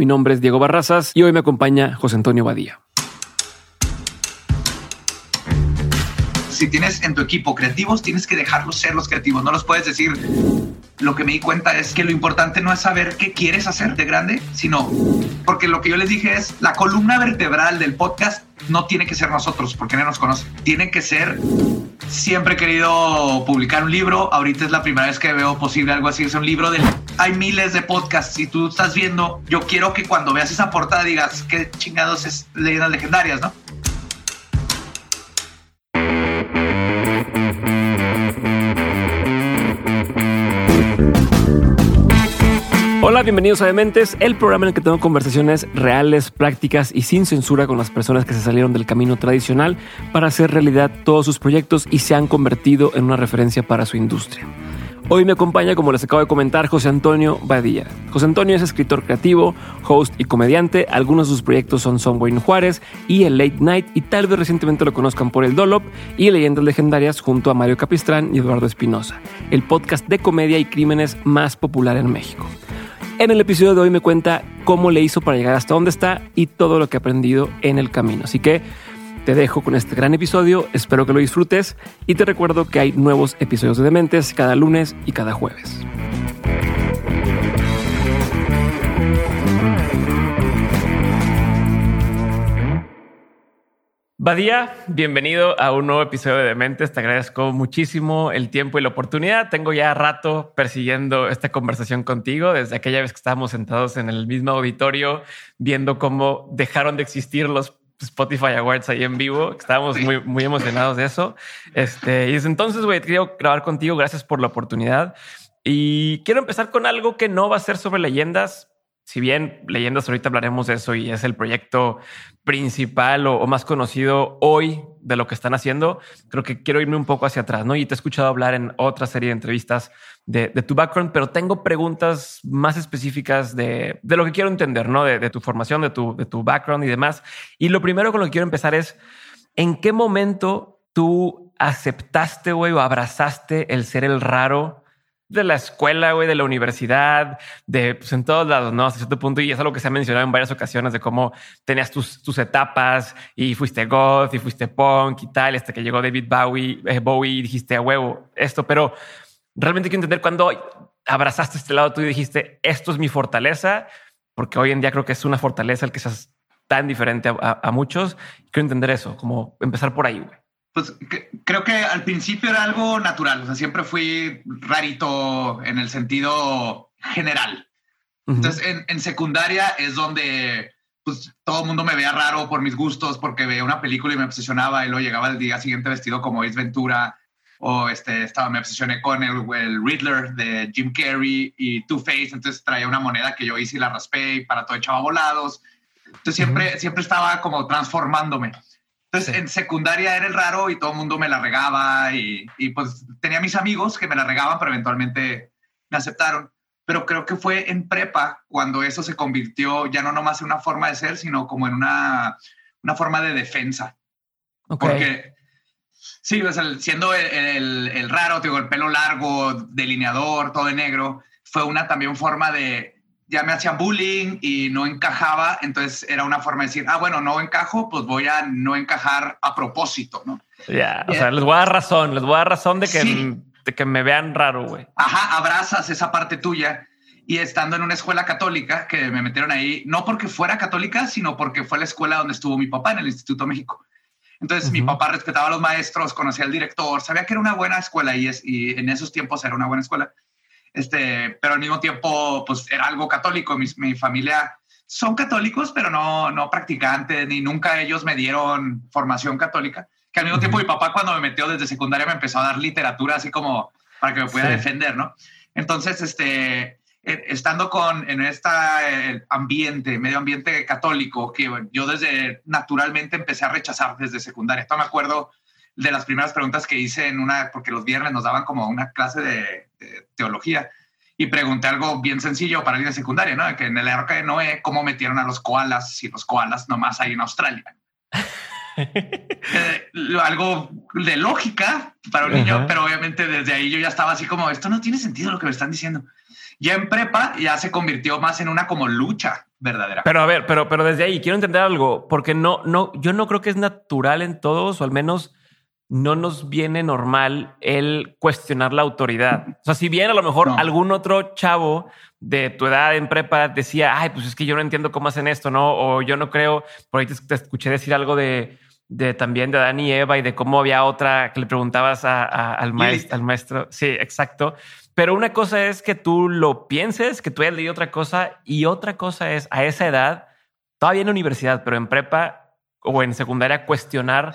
Mi nombre es Diego Barrazas y hoy me acompaña José Antonio Badía. Si tienes en tu equipo creativos, tienes que dejarlos ser los creativos. No los puedes decir. Lo que me di cuenta es que lo importante no es saber qué quieres hacer de grande, sino porque lo que yo les dije es la columna vertebral del podcast no tiene que ser nosotros, porque no nos conoce. Tiene que ser siempre querido publicar un libro. Ahorita es la primera vez que veo posible algo así. Es un libro de. Hay miles de podcasts. Si tú estás viendo, yo quiero que cuando veas esa portada digas qué chingados es leyendas legendarias, ¿no? Bienvenidos a Dementes, el programa en el que tengo conversaciones reales, prácticas y sin censura con las personas que se salieron del camino tradicional para hacer realidad todos sus proyectos y se han convertido en una referencia para su industria. Hoy me acompaña, como les acabo de comentar, José Antonio Badía. José Antonio es escritor creativo, host y comediante. Algunos de sus proyectos son Son Juárez y el Late Night, y tal vez recientemente lo conozcan por el Dolop y Leyendas Legendarias junto a Mario Capistrán y Eduardo Espinosa, el podcast de comedia y crímenes más popular en México. En el episodio de hoy me cuenta cómo le hizo para llegar hasta donde está y todo lo que ha aprendido en el camino. Así que te dejo con este gran episodio, espero que lo disfrutes y te recuerdo que hay nuevos episodios de Dementes cada lunes y cada jueves. Badía, bienvenido a un nuevo episodio de Dementes. Te agradezco muchísimo el tiempo y la oportunidad. Tengo ya rato persiguiendo esta conversación contigo desde aquella vez que estábamos sentados en el mismo auditorio viendo cómo dejaron de existir los Spotify Awards ahí en vivo. Estábamos muy, muy emocionados de eso. Este, y desde entonces, güey, quiero grabar contigo. Gracias por la oportunidad. Y quiero empezar con algo que no va a ser sobre leyendas, si bien leyendas ahorita hablaremos de eso y es el proyecto principal o, más conocido hoy de lo que están haciendo, creo que quiero irme un poco hacia atrás, ¿no? Y te he escuchado hablar en otra serie de entrevistas de, tu background, pero tengo preguntas más específicas de, lo que quiero entender, ¿no? De, tu formación, de tu, de tu background y demás. Y lo primero con lo que quiero empezar es, ¿en qué momento tú aceptaste, güey, o abrazaste el ser el raro de la escuela, güey, de la universidad, de pues, en todos lados, ¿no? Hasta cierto punto, y es algo que se ha mencionado en varias ocasiones de cómo tenías tus, tus etapas y fuiste goth y fuiste punk y tal, hasta que llegó David Bowie, eh, Bowie y dijiste a huevo esto, pero realmente quiero entender cuando abrazaste este lado tú y dijiste esto es mi fortaleza, porque hoy en día creo que es una fortaleza el que seas tan diferente a, a muchos. Quiero entender eso, como empezar por ahí, güey. Pues creo que al principio era algo natural, o sea, siempre fui rarito en el sentido general. Entonces, en, secundaria es donde pues, todo el mundo me veía raro por mis gustos, porque veía una película y me obsesionaba y luego llegaba el día siguiente vestido como Ace Ventura o este, estaba, me obsesioné con el, el Riddler de Jim Carrey y Two-Face, entonces traía una moneda que yo hice y la raspé y para todo echaba volados. Entonces siempre, siempre estaba como transformándome. Entonces, en secundaria era el raro y todo el mundo me la regaba y, pues tenía mis amigos que me la regaban, pero eventualmente me aceptaron. Pero creo que fue en prepa cuando eso se convirtió ya no nomás en una forma de ser, sino como en una, una forma de defensa. Porque, sí, siendo el, el, raro, digo, el pelo largo, delineador, todo de negro, fue una también forma de, ya me hacían bullying y no encajaba, entonces era una forma de decir, ah, bueno, no encajo, pues voy a no encajar a propósito, ¿no? Ya, o sea, les voy a dar razón, les voy a dar razón de que, de que me vean raro, güey. Ajá, abrazas esa parte tuya. Y estando en una escuela católica, que me metieron ahí, no porque fuera católica, sino porque fue la escuela donde estuvo mi papá en el Instituto México. Entonces mi papá respetaba a los maestros, conocía al director, sabía que era una buena escuela y, es, y en esos tiempos era una buena escuela este, pero al mismo tiempo, pues era algo católico. Mi, mi familia son católicos, pero no, no practicantes, ni nunca ellos me dieron formación católica. Que al mismo tiempo mi papá cuando me metió desde secundaria me empezó a dar literatura así como para que me pudiera defender, ¿no? Entonces, este, eh, estando con en este ambiente, medio ambiente católico, que yo desde naturalmente empecé a rechazar desde secundaria. Esto me acuerdo de las primeras preguntas que hice en una, porque los viernes nos daban como una clase de, teología y pregunté algo bien sencillo para ir de secundaria, ¿no? Que en el arca de Noé, ¿cómo metieron a los koalas si los koalas nomás hay en Australia? Eh, algo de lógica para un niño, pero obviamente desde ahí yo ya estaba así como, esto no tiene sentido lo que me están diciendo. Ya en prepa ya se convirtió más en una como lucha verdadera. Pero a ver, pero, pero desde ahí quiero entender algo, porque no, no, yo no creo que es natural en todos, o al menos no nos viene normal el cuestionar la autoridad. O sea, si bien a lo mejor algún otro chavo de tu edad en prepa decía, ay, pues es que yo no entiendo cómo hacen esto, ¿no? O yo no creo, por ahí te, escuché decir algo de, de también de Adán y Eva y de cómo había otra que le preguntabas al, maestro, al maestro. Sí, exacto. Pero una cosa es que tú lo pienses, que tú hayas leído otra cosa y otra cosa es a esa edad, todavía en la universidad, pero en prepa o en secundaria, cuestionar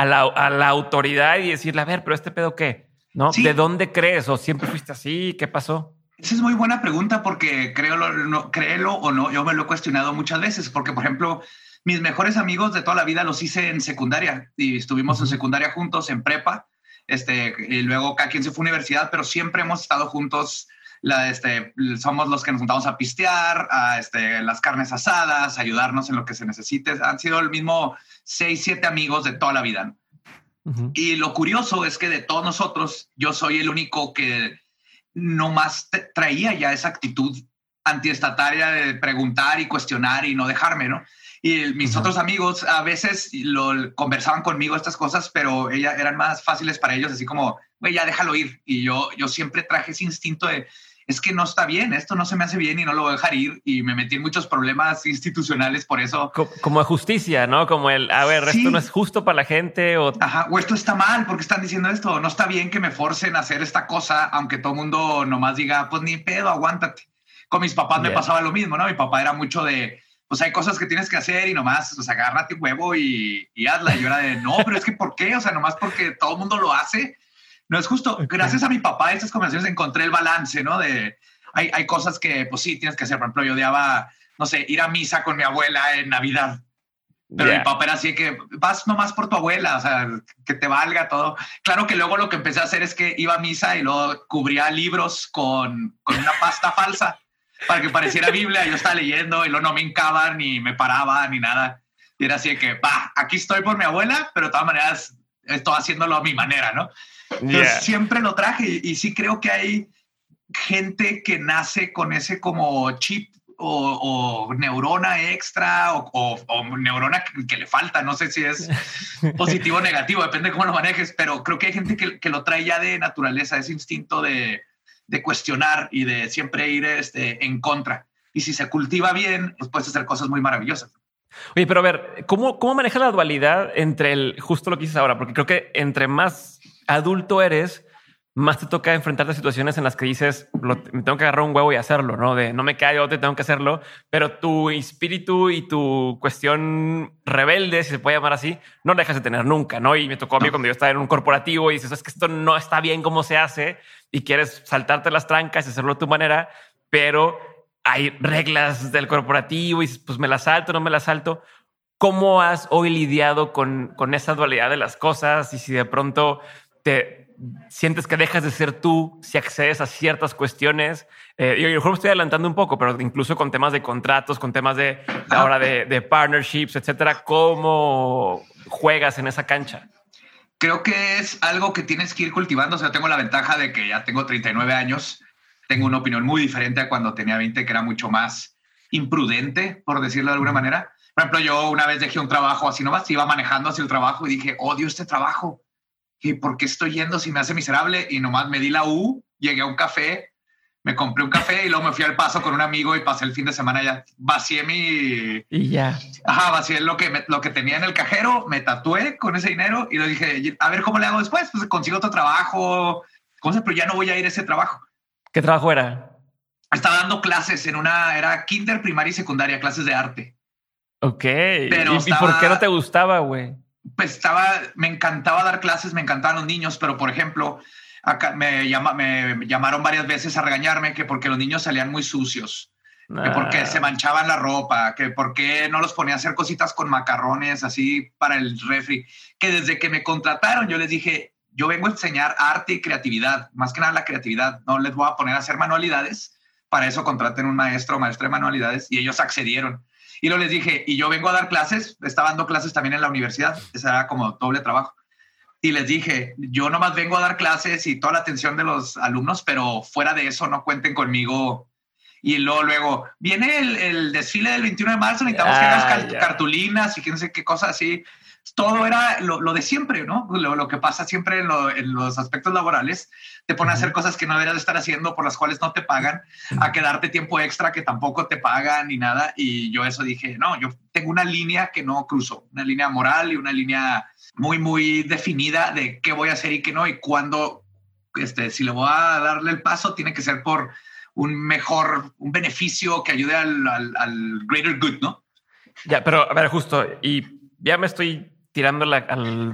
a la, a la autoridad y decirle, a ver, pero este pedo qué, ¿no? ¿De dónde crees? ¿O siempre fuiste así? ¿Qué pasó? Esa es muy buena pregunta porque creo, no, créelo o no, yo me lo he cuestionado muchas veces porque, por ejemplo, mis mejores amigos de toda la vida los hice en secundaria y estuvimos en secundaria juntos, en prepa, este, y luego cada quien se fue a universidad, pero siempre hemos estado juntos. La, este, somos los que nos juntamos a pistear, a este, las carnes asadas, ayudarnos en lo que se necesite. Han sido el mismo seis, siete amigos de toda la vida. Y lo curioso es que de todos nosotros, yo soy el único que no más traía ya esa actitud antiestataria de preguntar y cuestionar y no dejarme, ¿no? Y mis otros amigos a veces lo conversaban conmigo estas cosas, pero ella, eran más fáciles para ellos, así como, güey, ya déjalo ir. Y yo, yo siempre traje ese instinto de, es que no está bien, esto no se me hace bien y no lo voy a dejar ir. Y me metí en muchos problemas institucionales por eso. Como, de justicia, ¿no? Como el, a ver, esto no es justo para la gente o... Ajá, o esto está mal porque están diciendo esto. No está bien que me forcen a hacer esta cosa, aunque todo el mundo nomás diga, pues ni pedo, aguántate. Con mis papás me pasaba lo mismo, ¿no? Mi papá era mucho de pues hay cosas que tienes que hacer y nomás, pues agárrate un huevo y, y hazla. Y yo era de, no, pero es que ¿por qué? O sea, nomás porque todo el mundo lo hace. No es justo. Gracias a mi papá, estas conversaciones encontré el balance, ¿no? De, hay, hay cosas que, pues sí, tienes que hacer. Por ejemplo, yo odiaba, no sé, ir a misa con mi abuela en Navidad. Pero mi papá era así que vas nomás por tu abuela, o sea, que te valga todo. Claro que luego lo que empecé a hacer es que iba a misa y luego cubría libros con, con una pasta falsa para que pareciera Biblia. Yo estaba leyendo y luego no me hincaban ni me paraba ni nada. Y era así de que, va, aquí estoy por mi abuela, pero de todas maneras estoy haciéndolo a mi manera, ¿no? Siempre lo traje y, sí creo que hay gente que nace con ese como chip o, neurona extra o, neurona que, le falta. No sé si es positivo o negativo, depende de cómo lo manejes, pero creo que hay gente que, que lo trae ya de naturaleza, ese instinto de, de cuestionar y de siempre ir este, en contra. Y si se cultiva bien, pues puedes hacer cosas muy maravillosas. Oye, pero a ver, ¿cómo, cómo manejas la dualidad entre el justo lo que dices ahora? Porque creo que entre más adulto eres, más te toca enfrentarte a situaciones en las que dices, me tengo que agarrar un huevo y hacerlo, ¿no? De no me callo, te tengo que hacerlo, pero tu espíritu y tu cuestión rebelde, si se puede llamar así, no dejas de tener nunca, ¿no? Y me tocó a mí cuando yo estaba en un corporativo y dices, es que esto no está bien como se hace y quieres saltarte las trancas y hacerlo a tu manera, pero hay reglas del corporativo y pues me las salto, no me las salto. ¿Cómo has hoy lidiado con, con esa dualidad de las cosas y si de pronto te, sientes que dejas de ser tú si accedes a ciertas cuestiones. Eh, y a lo mejor me estoy adelantando un poco, pero incluso con temas de contratos, con temas de ahora de, de, partnerships, etcétera, ¿cómo juegas en esa cancha? Creo que es algo que tienes que ir cultivando. O sea, tengo la ventaja de que ya tengo 39 años. Tengo una opinión muy diferente a cuando tenía 20, que era mucho más imprudente, por decirlo de alguna manera. Por ejemplo, yo una vez dejé un trabajo así nomás, iba manejando hacia el trabajo y dije, odio este trabajo ¿y por qué estoy yendo si me hace miserable? Y nomás me di la U, llegué a un café, me compré un café y luego me fui al paso con un amigo y pasé el fin de semana ya. Vacié mi... Y ya. Ajá, vacié lo que, lo que tenía en el cajero, me tatué con ese dinero y le dije, a ver cómo le hago después, pues consigo otro trabajo, cosas, pero ya no voy a ir a ese trabajo. ¿Qué trabajo era? Estaba dando clases en una, era kinder, primaria y secundaria, clases de arte. Ok. Pero ¿Y, por qué no te gustaba, güey? Pues estaba, me encantaba dar clases, me encantaban los niños, pero por ejemplo, acá me, llama, me llamaron varias veces a regañarme que porque los niños salían muy sucios, que porque se manchaban la ropa, que porque no los ponía a hacer cositas con macarrones así para el refri, que desde que me contrataron yo les dije, yo vengo a enseñar arte y creatividad, más que nada la creatividad, no les voy a poner a hacer manualidades, para eso contraten un maestro o maestra de manualidades y ellos accedieron. Y lo les dije, y yo vengo a dar clases, estaba dando clases también en la universidad, ese era como doble trabajo. Y les dije, yo nomás vengo a dar clases y toda la atención de los alumnos, pero fuera de eso no cuenten conmigo. Y luego, luego viene el, desfile del 21 de marzo, necesitamos que hagas ah, cartulinas y no sé qué cosas así todo era lo, de siempre, ¿no? Lo, que pasa siempre en, los aspectos laborales, te pone a hacer cosas que no deberías de estar haciendo, por las cuales no te pagan, a quedarte tiempo extra que tampoco te pagan ni nada. Y yo eso dije, no, yo tengo una línea que no cruzo, una línea moral y una línea muy, muy definida de qué voy a hacer y qué no, y cuándo, este, si le voy a darle el paso, tiene que ser por un mejor, un beneficio que ayude al, al, al greater good, ¿no? Ya, pero a ver, justo, y ya me estoy tirando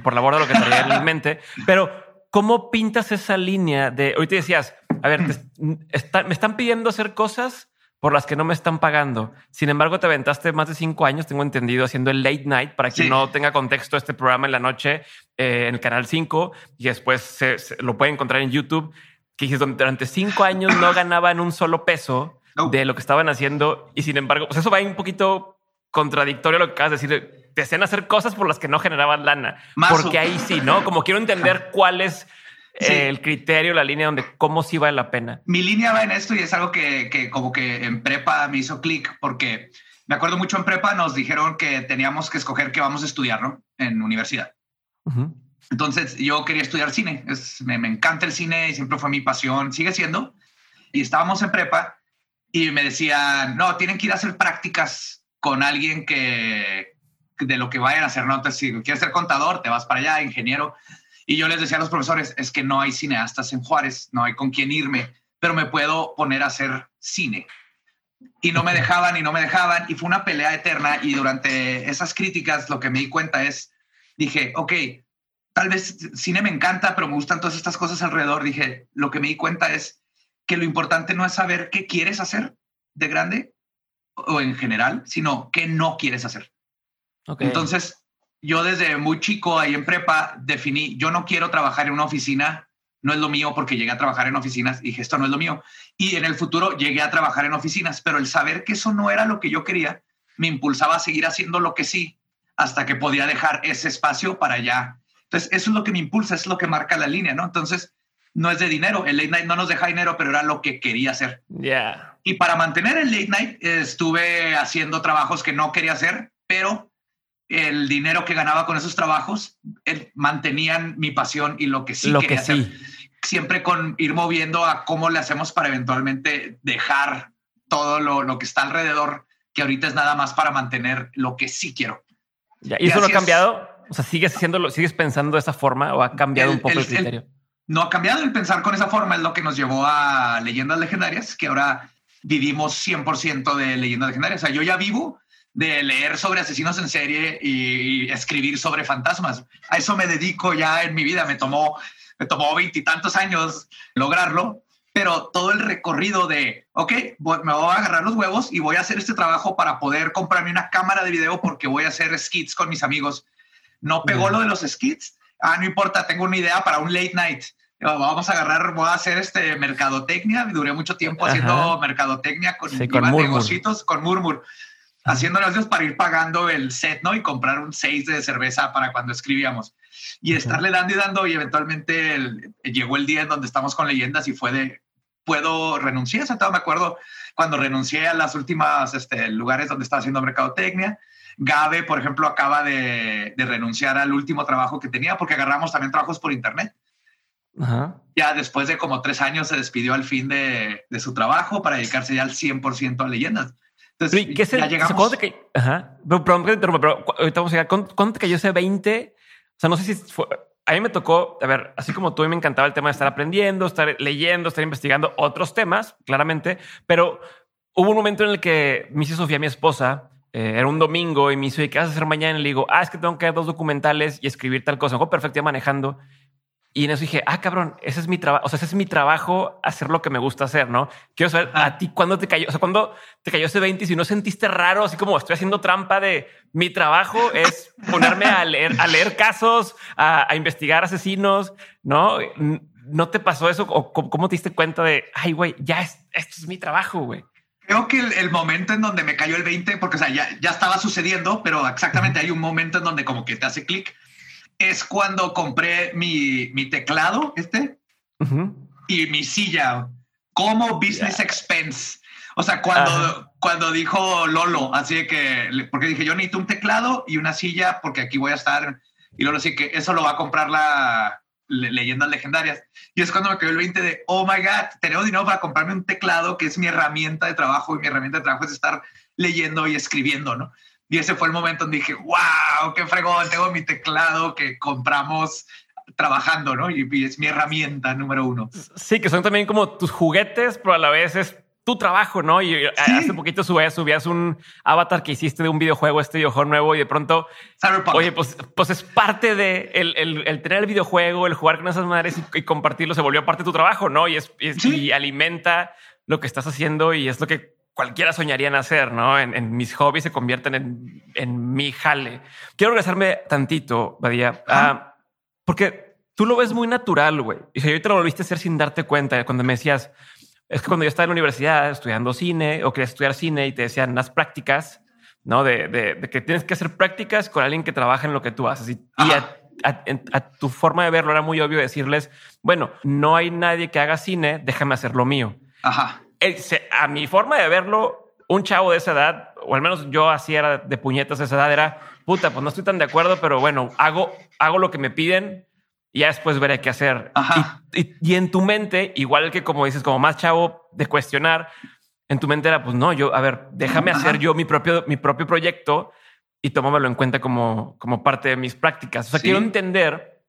por la borda lo que traía en mente, pero ¿cómo pintas esa línea de, hoy te decías, a ver, me están pidiendo hacer cosas por las que no me están pagando. Sin embargo, te aventaste más de cinco años, tengo entendido, haciendo el late night para quien no tenga contexto este programa en la noche eh, en el canal 5 y después se, lo puede encontrar en YouTube. Que durante cinco años no ganaban un solo peso de lo que estaban haciendo y sin embargo, pues eso va un poquito contradictorio a lo que acabas de decir te hacían hacer cosas por las que no generaban lana. porque ahí sí, ¿no? Como quiero entender cuál es el criterio, la línea donde cómo sí vale la pena. Mi línea va en esto y es algo que, que como que en prepa me hizo clic porque me acuerdo mucho en prepa nos dijeron que teníamos que escoger qué vamos a estudiar, ¿no? En universidad. Entonces yo quería estudiar cine. Es, me, me, encanta el cine y siempre fue mi pasión. Sigue siendo. Y estábamos en prepa y me decían, no, tienen que ir a hacer prácticas con alguien que, de lo que vayan a hacer. ¿no? Entonces, si quieres ser contador, te vas para allá, ingeniero. Y yo les decía a los profesores, es que no hay cineastas en Juárez, no hay con quién irme, pero me puedo poner a hacer cine. Y no me dejaban y no me dejaban. Y fue una pelea eterna. Y durante esas críticas, lo que me di cuenta es, dije, ok, tal vez cine me encanta, pero me gustan todas estas cosas alrededor. Dije, lo que me di cuenta es que lo importante no es saber qué quieres hacer de grande o en general, sino qué no quieres hacer. Entonces, yo desde muy chico ahí en prepa definí, yo no quiero trabajar en una oficina, no es lo mío porque llegué a trabajar en oficinas y dije, esto no es lo mío. Y en el futuro llegué a trabajar en oficinas, pero el saber que eso no era lo que yo quería, me impulsaba a seguir haciendo lo que sí, hasta que podía dejar ese espacio para allá. Entonces, eso es lo que me impulsa, es lo que marca la línea, ¿no? Entonces, no es de dinero, el late night no nos deja dinero, pero era lo que quería hacer. Yeah. Y para mantener el late night, estuve haciendo trabajos que no quería hacer, pero el dinero que ganaba con esos trabajos mantenían mi pasión y lo que sí quería hacer. Siempre con ir moviendo a cómo le hacemos para eventualmente dejar todo lo, que está alrededor, que ahorita es nada más para mantener lo que sí quiero. ¿Y, eso no ha cambiado? O sea, ¿sigues haciéndolo, sigues pensando de esa forma o ha cambiado un poco el, criterio? no ha cambiado el pensar con esa forma, es lo que nos llevó a leyendas legendarias, que ahora vivimos 100% de leyendas legendarias. O sea, yo ya vivo de leer sobre asesinos en serie y, escribir sobre fantasmas. A eso me dedico ya en mi vida. Me tomó me tomó veintitantos años lograrlo, pero todo el recorrido de, ok, me voy a agarrar los huevos y voy a hacer este trabajo para poder comprarme una cámara de video porque voy a hacer skits con mis amigos. No pegó lo de los skits. Ah, no importa, tengo una idea para un late night. Vamos a agarrar, voy a hacer este mercadotecnia. Duré mucho tiempo haciendo mercadotecnia con, sí, con negocitos, con Murmur haciendo negocios para ir pagando el set, ¿no? Y comprar un 6 de cerveza para cuando escribíamos. Y estarle dando y dando y eventualmente llegó el día en donde estamos con leyendas y fue de, puedo renunciar, o sea, me acuerdo cuando renuncié a las últimas este, lugares donde estaba haciendo mercadotecnia. Gabe, por ejemplo, acaba de, de, renunciar al último trabajo que tenía porque agarramos también trabajos por internet. Ya después de como tres años se despidió al fin de, de su trabajo para dedicarse ya al 100% a leyendas. Entonces, ¿qué es el, ya llegamos. Te, ajá. Pero, pero, ahorita vamos a llegar. ¿Cuándo, te cayó ese 20? O sea, no sé si fue. A mí me tocó, a ver, así como tú, me encantaba el tema de estar aprendiendo, estar leyendo, estar investigando otros temas, claramente, pero hubo un momento en el que me hizo Sofía, mi esposa, eh, era un domingo y me hizo, ¿qué vas a hacer mañana? Y le digo, ah, es que tengo que ver dos documentales y escribir tal cosa. Mejor perfecto, manejando. Y en eso dije, ah, cabrón, ese es mi trabajo. O sea, ese es mi trabajo, hacer lo que me gusta hacer, ¿no? Quiero saber a ah. ti cuándo te cayó, o sea, cuándo te cayó ese 20 y si no sentiste raro, así como estoy haciendo trampa de mi trabajo es ponerme a leer, a leer casos, a, investigar asesinos, ¿no? ¿No te pasó eso? ¿O cómo, te diste cuenta de, ay, güey, ya es, esto es mi trabajo, güey? Creo que el, momento en donde me cayó el 20, porque o sea, ya, ya estaba sucediendo, pero exactamente hay un momento en donde como que te hace clic es cuando compré mi, mi teclado, este, y mi silla como business expense. O sea, cuando, cuando dijo Lolo, así que, porque dije, yo necesito un teclado y una silla porque aquí voy a estar. Y Lolo sí que eso lo va a comprar la leyendas legendarias. Y es cuando me quedó el 20 de, oh my God, tenemos dinero para comprarme un teclado que es mi herramienta de trabajo y mi herramienta de trabajo es estar leyendo y escribiendo, ¿no? Y ese fue el momento donde dije, wow, qué fregón, tengo mi teclado que compramos trabajando, ¿no? Y, es mi herramienta número uno. Sí, que son también como tus juguetes, pero a la vez es tu trabajo, ¿no? Y eh, hace poquito subías, subías un avatar que hiciste de un videojuego, este videojuego nuevo, y de pronto, oye, pues, pues es parte de el, el, tener el videojuego, el jugar con esas madres y, compartirlo, se volvió parte de tu trabajo, ¿no? Y, es, y alimenta lo que estás haciendo y es lo que cualquiera soñaría en hacer, ¿no? En, mis hobbies se convierten en, en, mi jale. Quiero regresarme tantito, Badía, ah, porque tú lo ves muy natural, güey. Y si ahorita lo volviste a hacer sin darte cuenta, cuando me decías, es que cuando yo estaba en la universidad estudiando cine o querías estudiar cine y te decían las prácticas, ¿no? De, de, que tienes que hacer prácticas con alguien que trabaja en lo que tú haces. Y, a, tu forma de verlo era muy obvio decirles, bueno, no hay nadie que haga cine, déjame hacer lo mío. Ajá a mi forma de verlo, un chavo de esa edad, o al menos yo así era de puñetas de esa edad, era puta, pues no estoy tan de acuerdo, pero bueno, hago, hago lo que me piden y ya después veré qué hacer. Y, en tu mente, igual que como dices, como más chavo de cuestionar, en tu mente era, pues no, yo, a ver, déjame hacer yo mi propio, mi propio proyecto y tómamelo en cuenta como, como parte de mis prácticas. O sea, quiero entender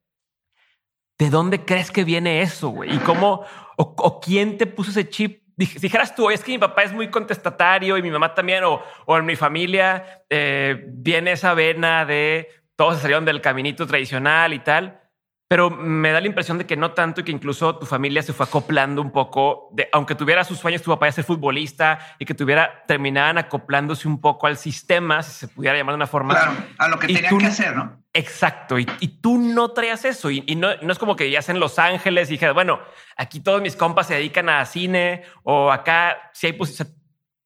de dónde crees que viene eso, güey, y cómo, o quién te puso ese chip dijeras tú, es que mi papá es muy contestatario y mi mamá también, o, o en mi familia eh, viene esa vena de todos se salieron del caminito tradicional y tal. Pero me da la impresión de que no tanto y que incluso tu familia se fue acoplando un poco, de, aunque tuviera sus sueños tu papá de ser futbolista y que tuviera, terminaban acoplándose un poco al sistema, si se pudiera llamar de una forma. Claro, a lo que tenían que hacer, ¿no? Exacto. Y, tú no traías eso. Y, no, no, es como que ya en Los Ángeles y dije, bueno, aquí todos mis compas se dedican a cine o acá si hay pues,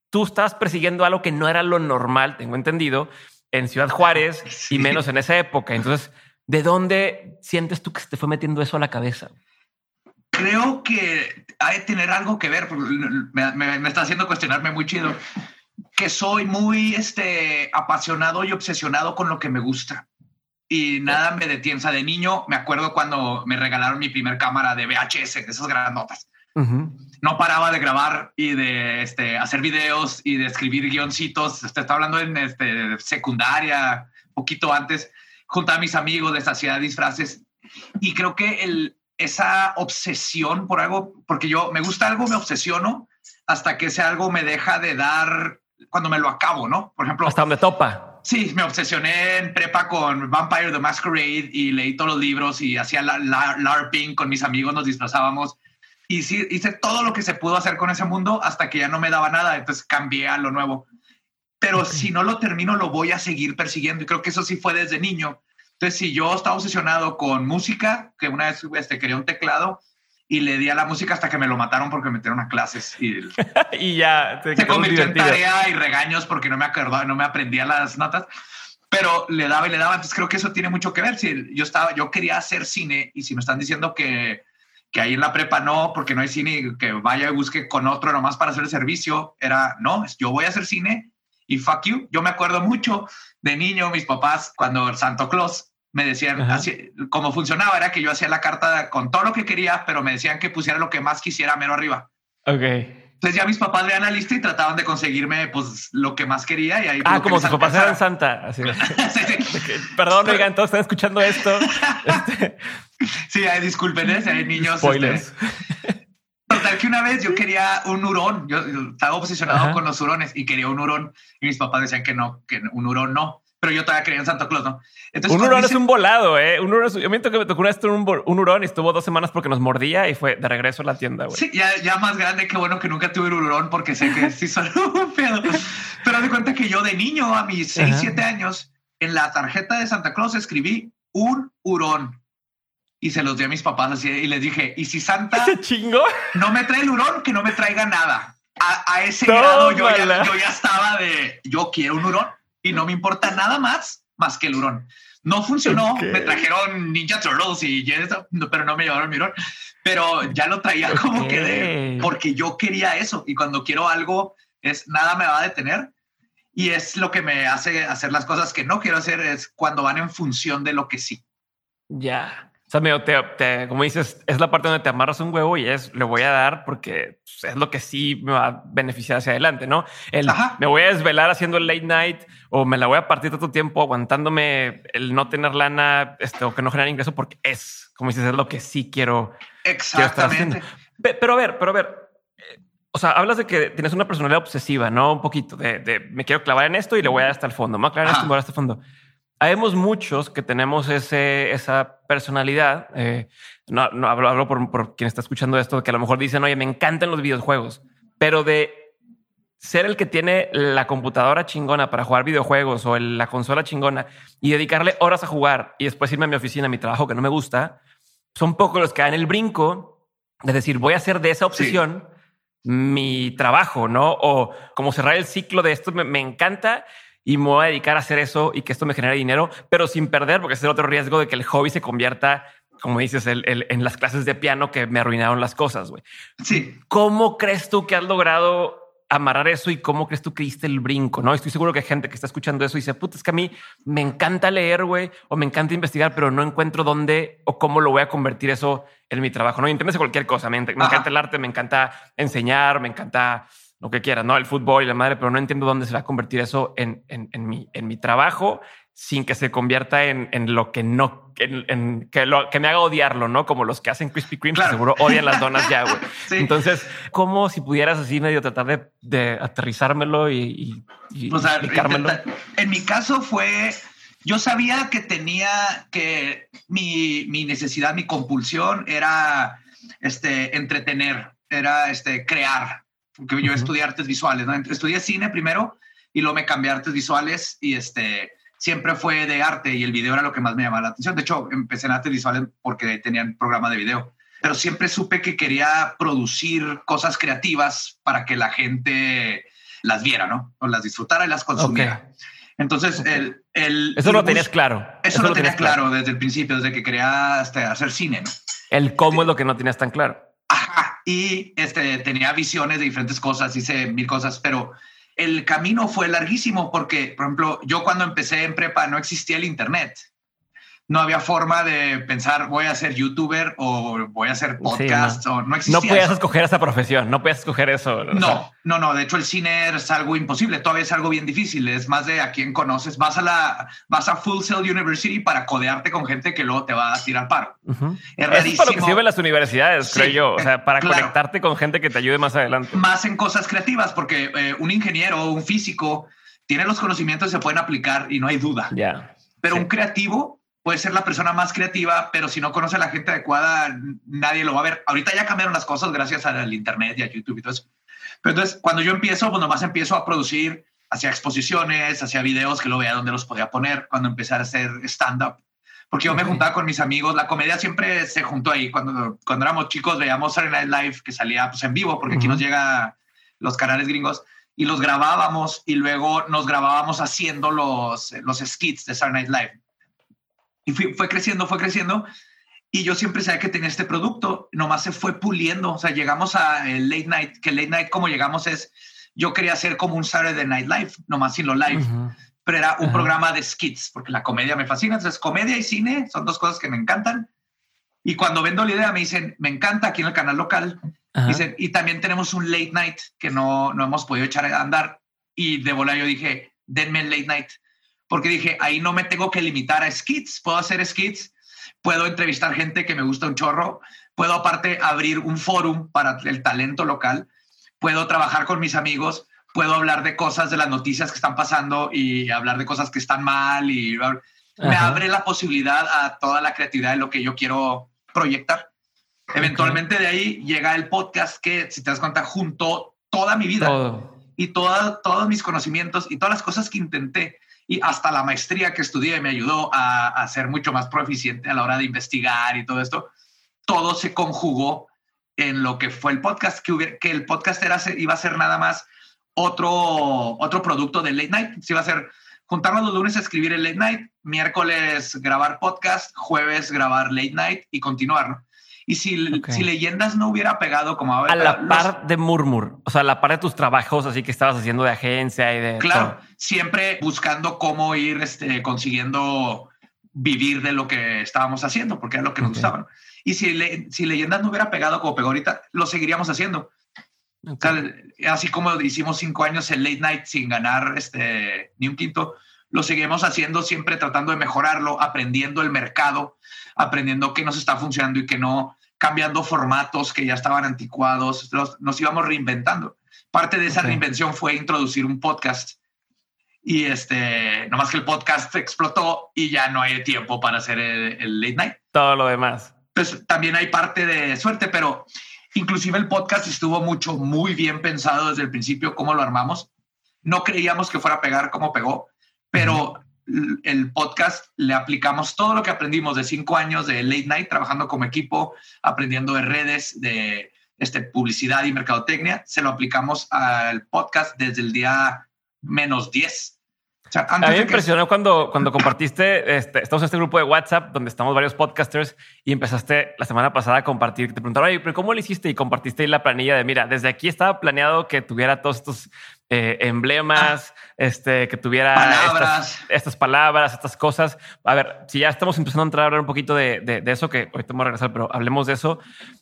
tú estabas persiguiendo algo que no era lo normal, tengo entendido, en Ciudad Juárez y menos en esa época. Entonces, ¿De dónde sientes tú que se te fue metiendo eso a la cabeza? Creo que hay que tener algo que ver, me, está haciendo cuestionarme muy chido, que soy muy este, apasionado y obsesionado con lo que me gusta. Y nada me detiene. O sea, de niño me acuerdo cuando me regalaron mi primer cámara de VHS, de esas grandotas. No paraba de grabar y de este, hacer videos y de escribir guioncitos. Este, estaba hablando en este, secundaria, poquito antes junto a mis amigos, les hacía disfraces. Y creo que el, esa obsesión por algo, porque yo me gusta algo, me obsesiono hasta que ese algo me deja de dar cuando me lo acabo, ¿no? Por ejemplo. Hasta donde topa. Sí, me obsesioné en prepa con Vampire the Masquerade y leí todos los libros y hacía la, la, LARPing con mis amigos, nos disfrazábamos. Y sí, hice todo lo que se pudo hacer con ese mundo hasta que ya no me daba nada, entonces cambié a lo nuevo pero si no lo termino, lo voy a seguir persiguiendo. Y creo que eso sí fue desde niño. Entonces, si yo estaba obsesionado con música, que una vez este, quería un teclado y le di a la música hasta que me lo mataron porque me metieron a clases y, y ya se convirtió en tarea y regaños porque no me acordaba, no me aprendía las notas pero le daba y le daba. Entonces creo que eso tiene mucho que ver. Si yo estaba, yo quería hacer cine y si me están diciendo que, que ahí en la prepa no, porque no hay cine, que vaya y busque con otro nomás para hacer el servicio, era no, yo voy a hacer cine y fuck you. Yo me acuerdo mucho de niño, mis papás, cuando el Santo Claus me decían así, cómo funcionaba, era que yo hacía la carta con todo lo que quería, pero me decían que pusiera lo que más quisiera mero arriba. Ok. Entonces ya mis papás veían la lista y trataban de conseguirme pues lo que más quería y ahí ah como tus papás eran Santa así perdón oigan todos están escuchando esto este... sí disculpen ¿eh? si hay niños este, Spoilers. Total que una vez yo quería un hurón, yo, estaba obsesionado con los hurones y quería un hurón y mis papás decían que no, que un hurón no. Pero yo todavía creía en Santa Claus, ¿no? Entonces, un hurón es un volado, ¿eh? Un hurón yo miento que me tocó una vez un, un hurón y estuvo dos semanas porque nos mordía y fue de regreso a la tienda, güey. Sí, ya, ya más grande, qué bueno que nunca tuve un hurón porque sé que sí son un pedo. Pero de cuenta que yo de niño, a mis 6, 7 años, en la tarjeta de Santa Claus escribí un hurón y se los di a mis papás así y les dije, y si Santa chingo? no me trae el hurón, que no me traiga nada. A, ese grado yo ya, yo ya, estaba de, yo quiero un hurón y no me importa nada más más que el hurón. No funcionó, me trajeron Ninja Turtles y eso, pero no me llevaron mi hurón. Pero ya lo traía como que de, porque yo quería eso y cuando quiero algo es nada me va a detener y es lo que me hace hacer las cosas que no quiero hacer es cuando van en función de lo que sí. Ya. O sea, te, como dices, es la parte donde te amarras un huevo y es le voy a dar porque pues, es lo que sí me va a beneficiar hacia adelante, ¿no? El me voy a desvelar haciendo el late night o me la voy a partir todo tiempo aguantándome el no tener lana este, o que no generar ingreso porque es, como dices, es lo que sí quiero. Exactamente. pero a ver, pero a ver, eh, o sea, hablas de que tienes una personalidad obsesiva, ¿no? Un poquito de, me quiero clavar en esto y le voy a dar hasta el fondo. Me voy a clavar en esto y voy a dar hasta el fondo. Habemos muchos que tenemos ese, esa personalidad. Eh, no, no hablo, hablo por, por, quien está escuchando esto, que a lo mejor dicen, oye, me encantan los videojuegos, pero de ser el que tiene la computadora chingona para jugar videojuegos o la consola chingona y dedicarle horas a jugar y después irme a mi oficina, a mi trabajo que no me gusta, son pocos los que dan el brinco de decir, voy a hacer de esa obsesión mi trabajo, ¿no? O como cerrar el ciclo de esto me, me encanta y me voy a dedicar a hacer eso y que esto me genere dinero, pero sin perder, porque es el otro riesgo de que el hobby se convierta, como dices, el, en las clases de piano que me arruinaron las cosas. güey. Sí. ¿Cómo crees tú que has logrado amarrar eso y cómo crees tú que diste el brinco? No estoy seguro que hay gente que está escuchando eso y dice, puta, es que a mí me encanta leer, güey, o me encanta investigar, pero no encuentro dónde o cómo lo voy a convertir eso en mi trabajo. No entiendes cualquier cosa. Me, me encanta el arte, me encanta enseñar, me encanta lo que quieras, ¿no? El fútbol y la madre, pero no entiendo dónde se va a convertir eso en, en, en mi, en mi trabajo sin que se convierta en, en lo que no, en, que, lo, que me haga odiarlo, ¿no? Como los que hacen Krispy Kreme, seguro odian las donas ya, güey. Entonces, ¿cómo si pudieras así medio tratar de, de aterrizármelo y, y, explicármelo? En mi caso fue, yo sabía que tenía que mi, mi necesidad, mi compulsión era este, entretener, era este, crear porque yo estudié artes visuales, ¿no? Estudié cine primero y luego me cambié a artes visuales y este, siempre fue de arte y el video era lo que más me llamaba la atención. De hecho, empecé en artes visuales porque tenían programa de video, pero siempre supe que quería producir cosas creativas para que la gente las viera, ¿no? O las disfrutara y las consumiera. Entonces, el, el, Eso lo tenías claro. Eso, lo, tenía claro, desde el principio, desde que quería hasta hacer cine, ¿no? El cómo es lo que no tenías tan claro y este, tenía visiones de diferentes cosas, hice mil cosas, pero el camino fue larguísimo porque, por ejemplo, yo cuando empecé en prepa no existía el Internet no había forma de pensar voy a ser youtuber o voy a hacer podcast no. o no existía. No podías escoger esa profesión, no podías escoger eso. No, no, no. De hecho, el cine es algo imposible. Todavía es algo bien difícil. Es más de a quién conoces. Vas a la, vas a Full Sail University para codearte con gente que luego te va a tirar paro. Es rarísimo. Es para lo que sirven las universidades, creo yo. O sea, para conectarte con gente que te ayude más adelante. Más en cosas creativas, porque eh, un ingeniero o un físico tiene los conocimientos y se pueden aplicar y no hay duda. Ya. Pero un creativo puede ser la persona más creativa, pero si no conoce a la gente adecuada, nadie lo va a ver. Ahorita ya cambiaron las cosas gracias al Internet y a YouTube y todo eso. Pero entonces, cuando yo empiezo, pues nomás empiezo a producir hacia exposiciones, hacia videos que lo vea donde los podía poner, cuando empecé a hacer stand-up. Porque yo me juntaba con mis amigos, la comedia siempre se juntó ahí. Cuando, cuando éramos chicos veíamos Saturday Night Live que salía pues, en vivo, porque aquí nos llega los canales gringos, y los grabábamos y luego nos grabábamos haciendo los, los skits de Saturday Night Live y fue creciendo, fue creciendo. Y yo siempre sabía que tenía este producto, nomás se fue puliendo. O sea, llegamos a el late night, que late night como llegamos es, yo quería hacer como un Saturday Night Live, nomás sin lo live, pero era un programa de skits, porque la comedia me fascina. Entonces, comedia y cine son dos cosas que me encantan. Y cuando vendo la idea me dicen, me encanta aquí en el canal local. Dicen, y también tenemos un late night que no, no hemos podido echar a andar. Y de bola yo dije, denme el late night porque dije, ahí no me tengo que limitar a skits, puedo hacer skits, puedo entrevistar gente que me gusta un chorro, puedo aparte abrir un fórum para el talento local, puedo trabajar con mis amigos, puedo hablar de cosas de las noticias que están pasando y hablar de cosas que están mal y me abre la posibilidad a toda la creatividad de lo que yo quiero proyectar. Eventualmente de ahí llega el podcast que, si te das cuenta, junto toda mi vida y toda, todos mis conocimientos y todas las cosas que intenté y hasta la maestría que estudié me ayudó a, a ser mucho más proficiente a la hora de investigar y todo esto. Todo se conjugó en lo que fue el podcast, que, que el podcast era, iba a ser nada más otro, otro producto de Late Night. Se iba a ser juntarnos los lunes escribir el Late Night, miércoles grabar podcast, jueves grabar Late Night y continuar. Y si, si Leyendas no hubiera pegado como a, a la par de Murmur, o sea, a la par de tus trabajos, así que estabas haciendo de agencia y de. Claro, siempre buscando cómo ir este, consiguiendo vivir de lo que estábamos haciendo, porque era lo que nos gustaba. Y si, si Leyendas no hubiera pegado como pegó ahorita, lo seguiríamos haciendo. así como hicimos cinco años el late night sin ganar este, ni un quinto, lo seguimos haciendo siempre tratando de mejorarlo, aprendiendo el mercado, aprendiendo qué nos está funcionando y qué no, cambiando formatos que ya estaban anticuados, nos, íbamos reinventando. Parte de esa reinvención fue introducir un podcast y este, nomás que el podcast explotó y ya no hay tiempo para hacer el, late night. Todo lo demás. Pues también hay parte de suerte, pero inclusive el podcast estuvo mucho, muy bien pensado desde el principio, cómo lo armamos. No creíamos que fuera a pegar como pegó, pero el podcast le aplicamos todo lo que aprendimos de cinco años de late night, trabajando como equipo, aprendiendo de redes, de este, publicidad y mercadotecnia, se lo aplicamos al podcast desde el día menos 10. A mí me impresionó cuando, cuando compartiste, este, estamos en este grupo de WhatsApp donde estamos varios podcasters y empezaste la semana pasada a compartir. Te preguntaron, Oye, pero ¿cómo lo hiciste? Y compartiste ahí la planilla de, mira, desde aquí estaba planeado que tuviera todos estos eh, emblemas, ah. este, que tuviera palabras. Estas, palabras, estas cosas. A ver, si ya estamos empezando a entrar a hablar un poquito de, de, eso, que hoy vamos a regresar, pero hablemos de eso.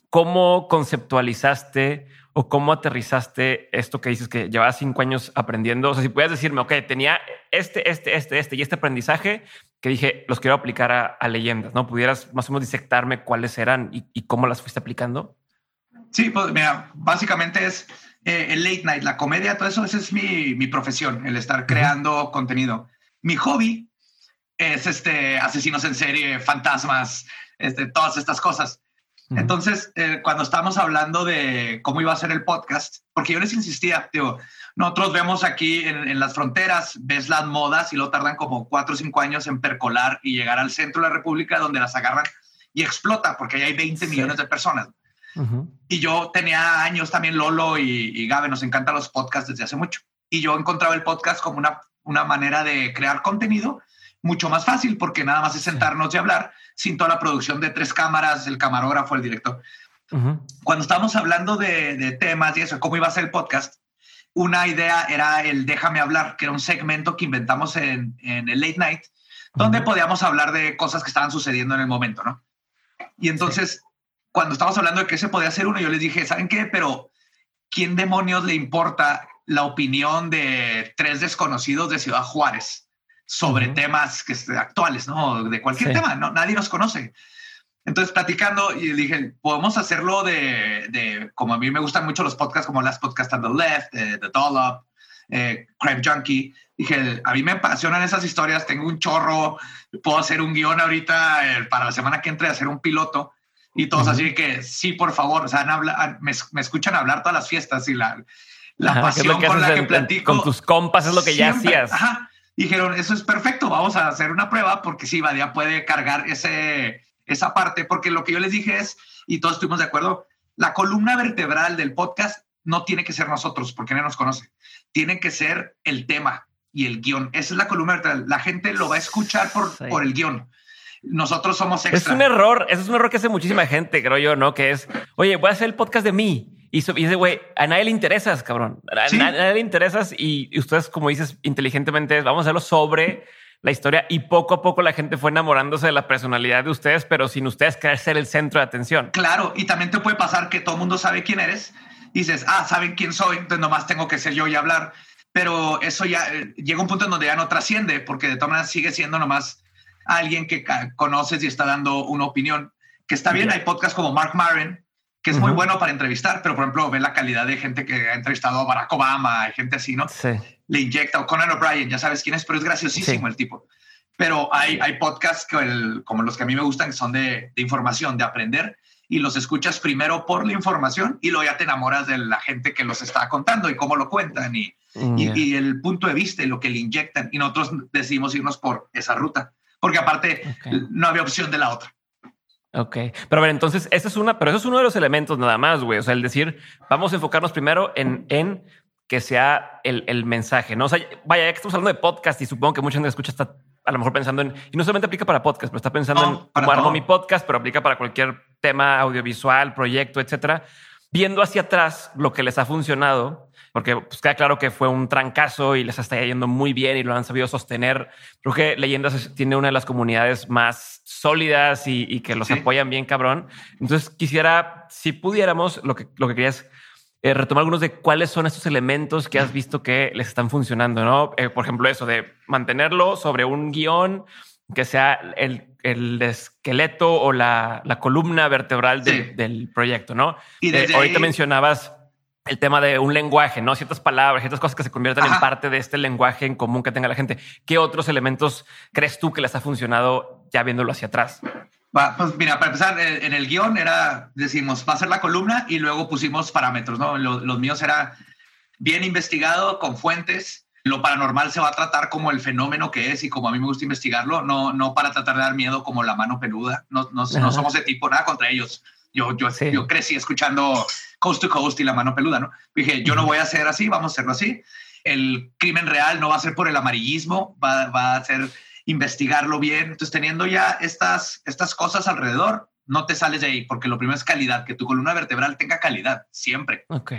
¿Cómo conceptualizaste o cómo aterrizaste esto que dices que llevabas cinco años aprendiendo? O sea, si pudieras decirme, ok, tenía este, este, este, este y este aprendizaje que dije, los quiero aplicar a, leyendas, ¿no? ¿Pudieras más o menos disectarme cuáles eran y, y cómo las fuiste aplicando? Sí, pues mira, básicamente es eh, el late night, la comedia, todo eso, esa es mi, mi profesión, el estar creando contenido. Mi hobby es este asesinos en serie, fantasmas, este, todas estas cosas. Entonces, eh, cuando estábamos hablando de cómo iba a ser el podcast, porque yo les insistía, digo, nosotros vemos aquí en, en, las fronteras, ves las modas y lo tardan como cuatro o cinco años en percolar y llegar al centro de la República donde las agarran y explota porque ahí hay 20 millones de personas. Y yo tenía años también, Lolo y, y Gabe, nos encantan los podcasts desde hace mucho. Y yo encontraba el podcast como una, una manera de crear contenido mucho más fácil porque nada más es sentarnos y hablar sin toda la producción de tres cámaras, el camarógrafo, el director. Cuando estábamos hablando de, de, temas y eso, cómo iba a ser el podcast, una idea era el Déjame hablar, que era un segmento que inventamos en, en el late night, donde podíamos hablar de cosas que estaban sucediendo en el momento, ¿no? Y entonces cuando estábamos hablando de que se podía hacer uno, yo les dije, ¿saben qué? Pero ¿quién demonios le importa la opinión de tres desconocidos de Ciudad Juárez sobre temas que, actuales, ¿no? De cualquier tema, ¿no? Nadie nos conoce. Entonces, platicando, y dije, podemos hacerlo de, de, como a mí me gustan mucho los podcasts, como las podcasts on the left, The Dollop, eh, Crime Junkie. Dije, a mí me apasionan esas historias, tengo un chorro, puedo hacer un guion ahorita eh, para la semana que entre, hacer un piloto. Y todos así que sí, por favor, o sea, me, escuchan hablar todas las fiestas y la, la pasión con la que platico. Con tus compas es lo que ya hacías. Dijeron, eso es perfecto, vamos a hacer una prueba porque sí, Badia puede cargar ese, esa parte, porque lo que yo les dije es, y todos estuvimos de acuerdo, la columna vertebral del podcast no tiene que ser nosotros, porque nadie nos conoce. Tiene que ser el tema y el guion. Esa es la columna vertebral. La gente lo va a escuchar por, por el guion nosotros somos extra. Es un error, eso es un error que hace muchísima gente, creo yo, ¿no? Que es, oye, voy a hacer el podcast de mí. Y, dice, güey, a nadie le interesas, cabrón. A, nadie le interesas y, ustedes, como dices, inteligentemente, vamos a hacerlo sobre la historia y poco a poco la gente fue enamorándose de la personalidad de ustedes, pero sin ustedes querer ser el centro de atención. Claro, y también te puede pasar que todo el mundo sabe quién eres. Dices, ah, saben quién soy, entonces nomás tengo que ser yo y hablar. Pero eso ya eh, llega un punto en donde ya no trasciende, porque de todas maneras sigue siendo nomás alguien que conoces y está dando una opinión, que está bien. Hay podcasts como Mark Maron, que es muy bueno para entrevistar, pero por ejemplo, ve la calidad de gente que ha entrevistado a Barack Obama, hay gente así, ¿no? Sí. Le inyecta, o Conan O'Brien, ya sabes quién es, pero es graciosísimo el tipo. Pero hay, hay podcasts que como los que a mí me gustan, que son de, de, información, de aprender, y los escuchas primero por la información y luego ya te enamoras de la gente que los está contando y cómo lo cuentan y, y, el punto de vista y lo que le inyectan. Y nosotros decidimos irnos por esa ruta, porque aparte no había opción de la otra. Ok, pero a ver, entonces esa es una, pero eso es uno de los elementos nada más, güey. O sea, el decir, vamos a enfocarnos primero en, en que sea el, el, mensaje, ¿no? O sea, vaya, ya que estamos hablando de podcast y supongo que mucha gente escucha está a lo mejor pensando en, y no solamente aplica para podcast, pero está pensando en cómo armo mi podcast, pero aplica para cualquier tema audiovisual, proyecto, etcétera. Viendo hacia atrás lo que les ha funcionado, porque pues, queda claro que fue un trancazo y les está yendo muy bien y lo han sabido sostener. Creo que Leyendas tiene una de las comunidades más sólidas y, que los apoyan bien, cabrón. Entonces quisiera, si pudiéramos, lo que, lo que quería es eh, retomar algunos de cuáles son estos elementos que has visto que les están funcionando, ¿no? Eh, por ejemplo, eso de mantenerlo sobre un guion que sea el, el esqueleto o la, la columna vertebral del proyecto, ¿no? Y eh, ahorita mencionabas el tema de un lenguaje, ¿no? Ciertas palabras, ciertas cosas que se convierten en parte de este lenguaje en común que tenga la gente. ¿Qué otros elementos crees tú que les ha funcionado ya viéndolo hacia atrás? pues mira, para empezar, eh, en el guion era, decimos, va a ser la columna y luego pusimos parámetros, ¿no? Los, míos era bien investigado, con fuentes. Lo paranormal se va a tratar como el fenómeno que es y como a mí me gusta investigarlo, no, no para tratar de dar miedo como la mano peluda. No, no, no somos de tipo, nada contra ellos. Yo, yo, yo crecí escuchando Coast to Coast y la mano peluda, ¿no? Dije, yo no voy a hacer así, vamos a hacerlo así. El crimen real no va a ser por el amarillismo, va, va a ser investigarlo bien. Entonces, teniendo ya estas, estas cosas alrededor, no te sales de ahí, porque lo primero es calidad, que tu columna vertebral tenga calidad, siempre. Ok.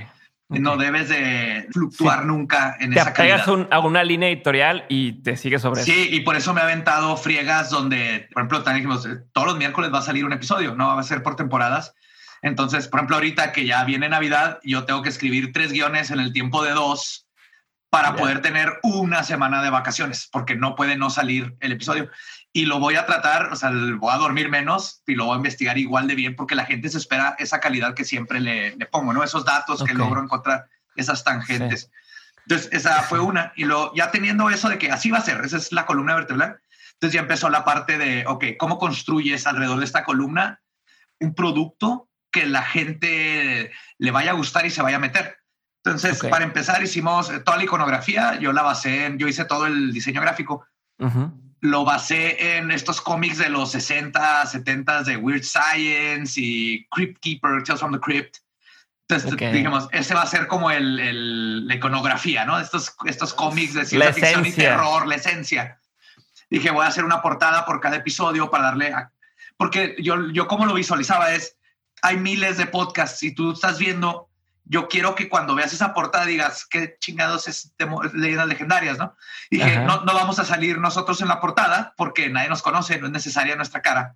No debes de fluctuar nunca en esa calidad. Te a una línea editorial y te sigues sobre sí, eso. Sí, y por eso me ha aventado friegas donde, por ejemplo, también dijimos, eh, todos los miércoles va a salir un episodio, no va a ser por temporadas. Entonces, por ejemplo, ahorita que ya viene Navidad, yo tengo que escribir tres guiones en el tiempo de dos para poder tener una semana de vacaciones, porque no puede no salir el episodio. Y lo voy a tratar, o sea, voy a dormir menos y lo voy a investigar igual de bien, porque la gente se espera esa calidad que siempre le, le pongo, ¿no? Esos datos que logro encontrar, esas tangentes. Entonces, esa fue una. Y lo, ya teniendo eso de que así va a ser, esa es la columna vertebral, entonces ya empezó la parte de, ok, ¿cómo construyes alrededor de esta columna un producto que la gente le vaya a gustar y se vaya a meter? Entonces, para empezar, hicimos eh, toda la iconografía. Yo la basé en, yo hice todo el diseño gráfico. Lo basé en estos cómics de los 60, 70 de Weird Science y Crypt Keeper, Tales from the Crypt. Entonces, digamos, ese va a ser como el, la iconografía, ¿no? Estos, estos cómics de ciencia ficción y terror, la esencia. Dije, voy a hacer una portada por cada episodio para darle... Porque yo, yo como lo visualizaba es, hay miles de podcasts y tú estás viendo yo quiero que cuando veas esa portada digas qué chingados es de leyendas legendarias, ¿no? Y dije, no, no vamos a salir nosotros en la portada porque nadie nos conoce, no es necesaria nuestra cara.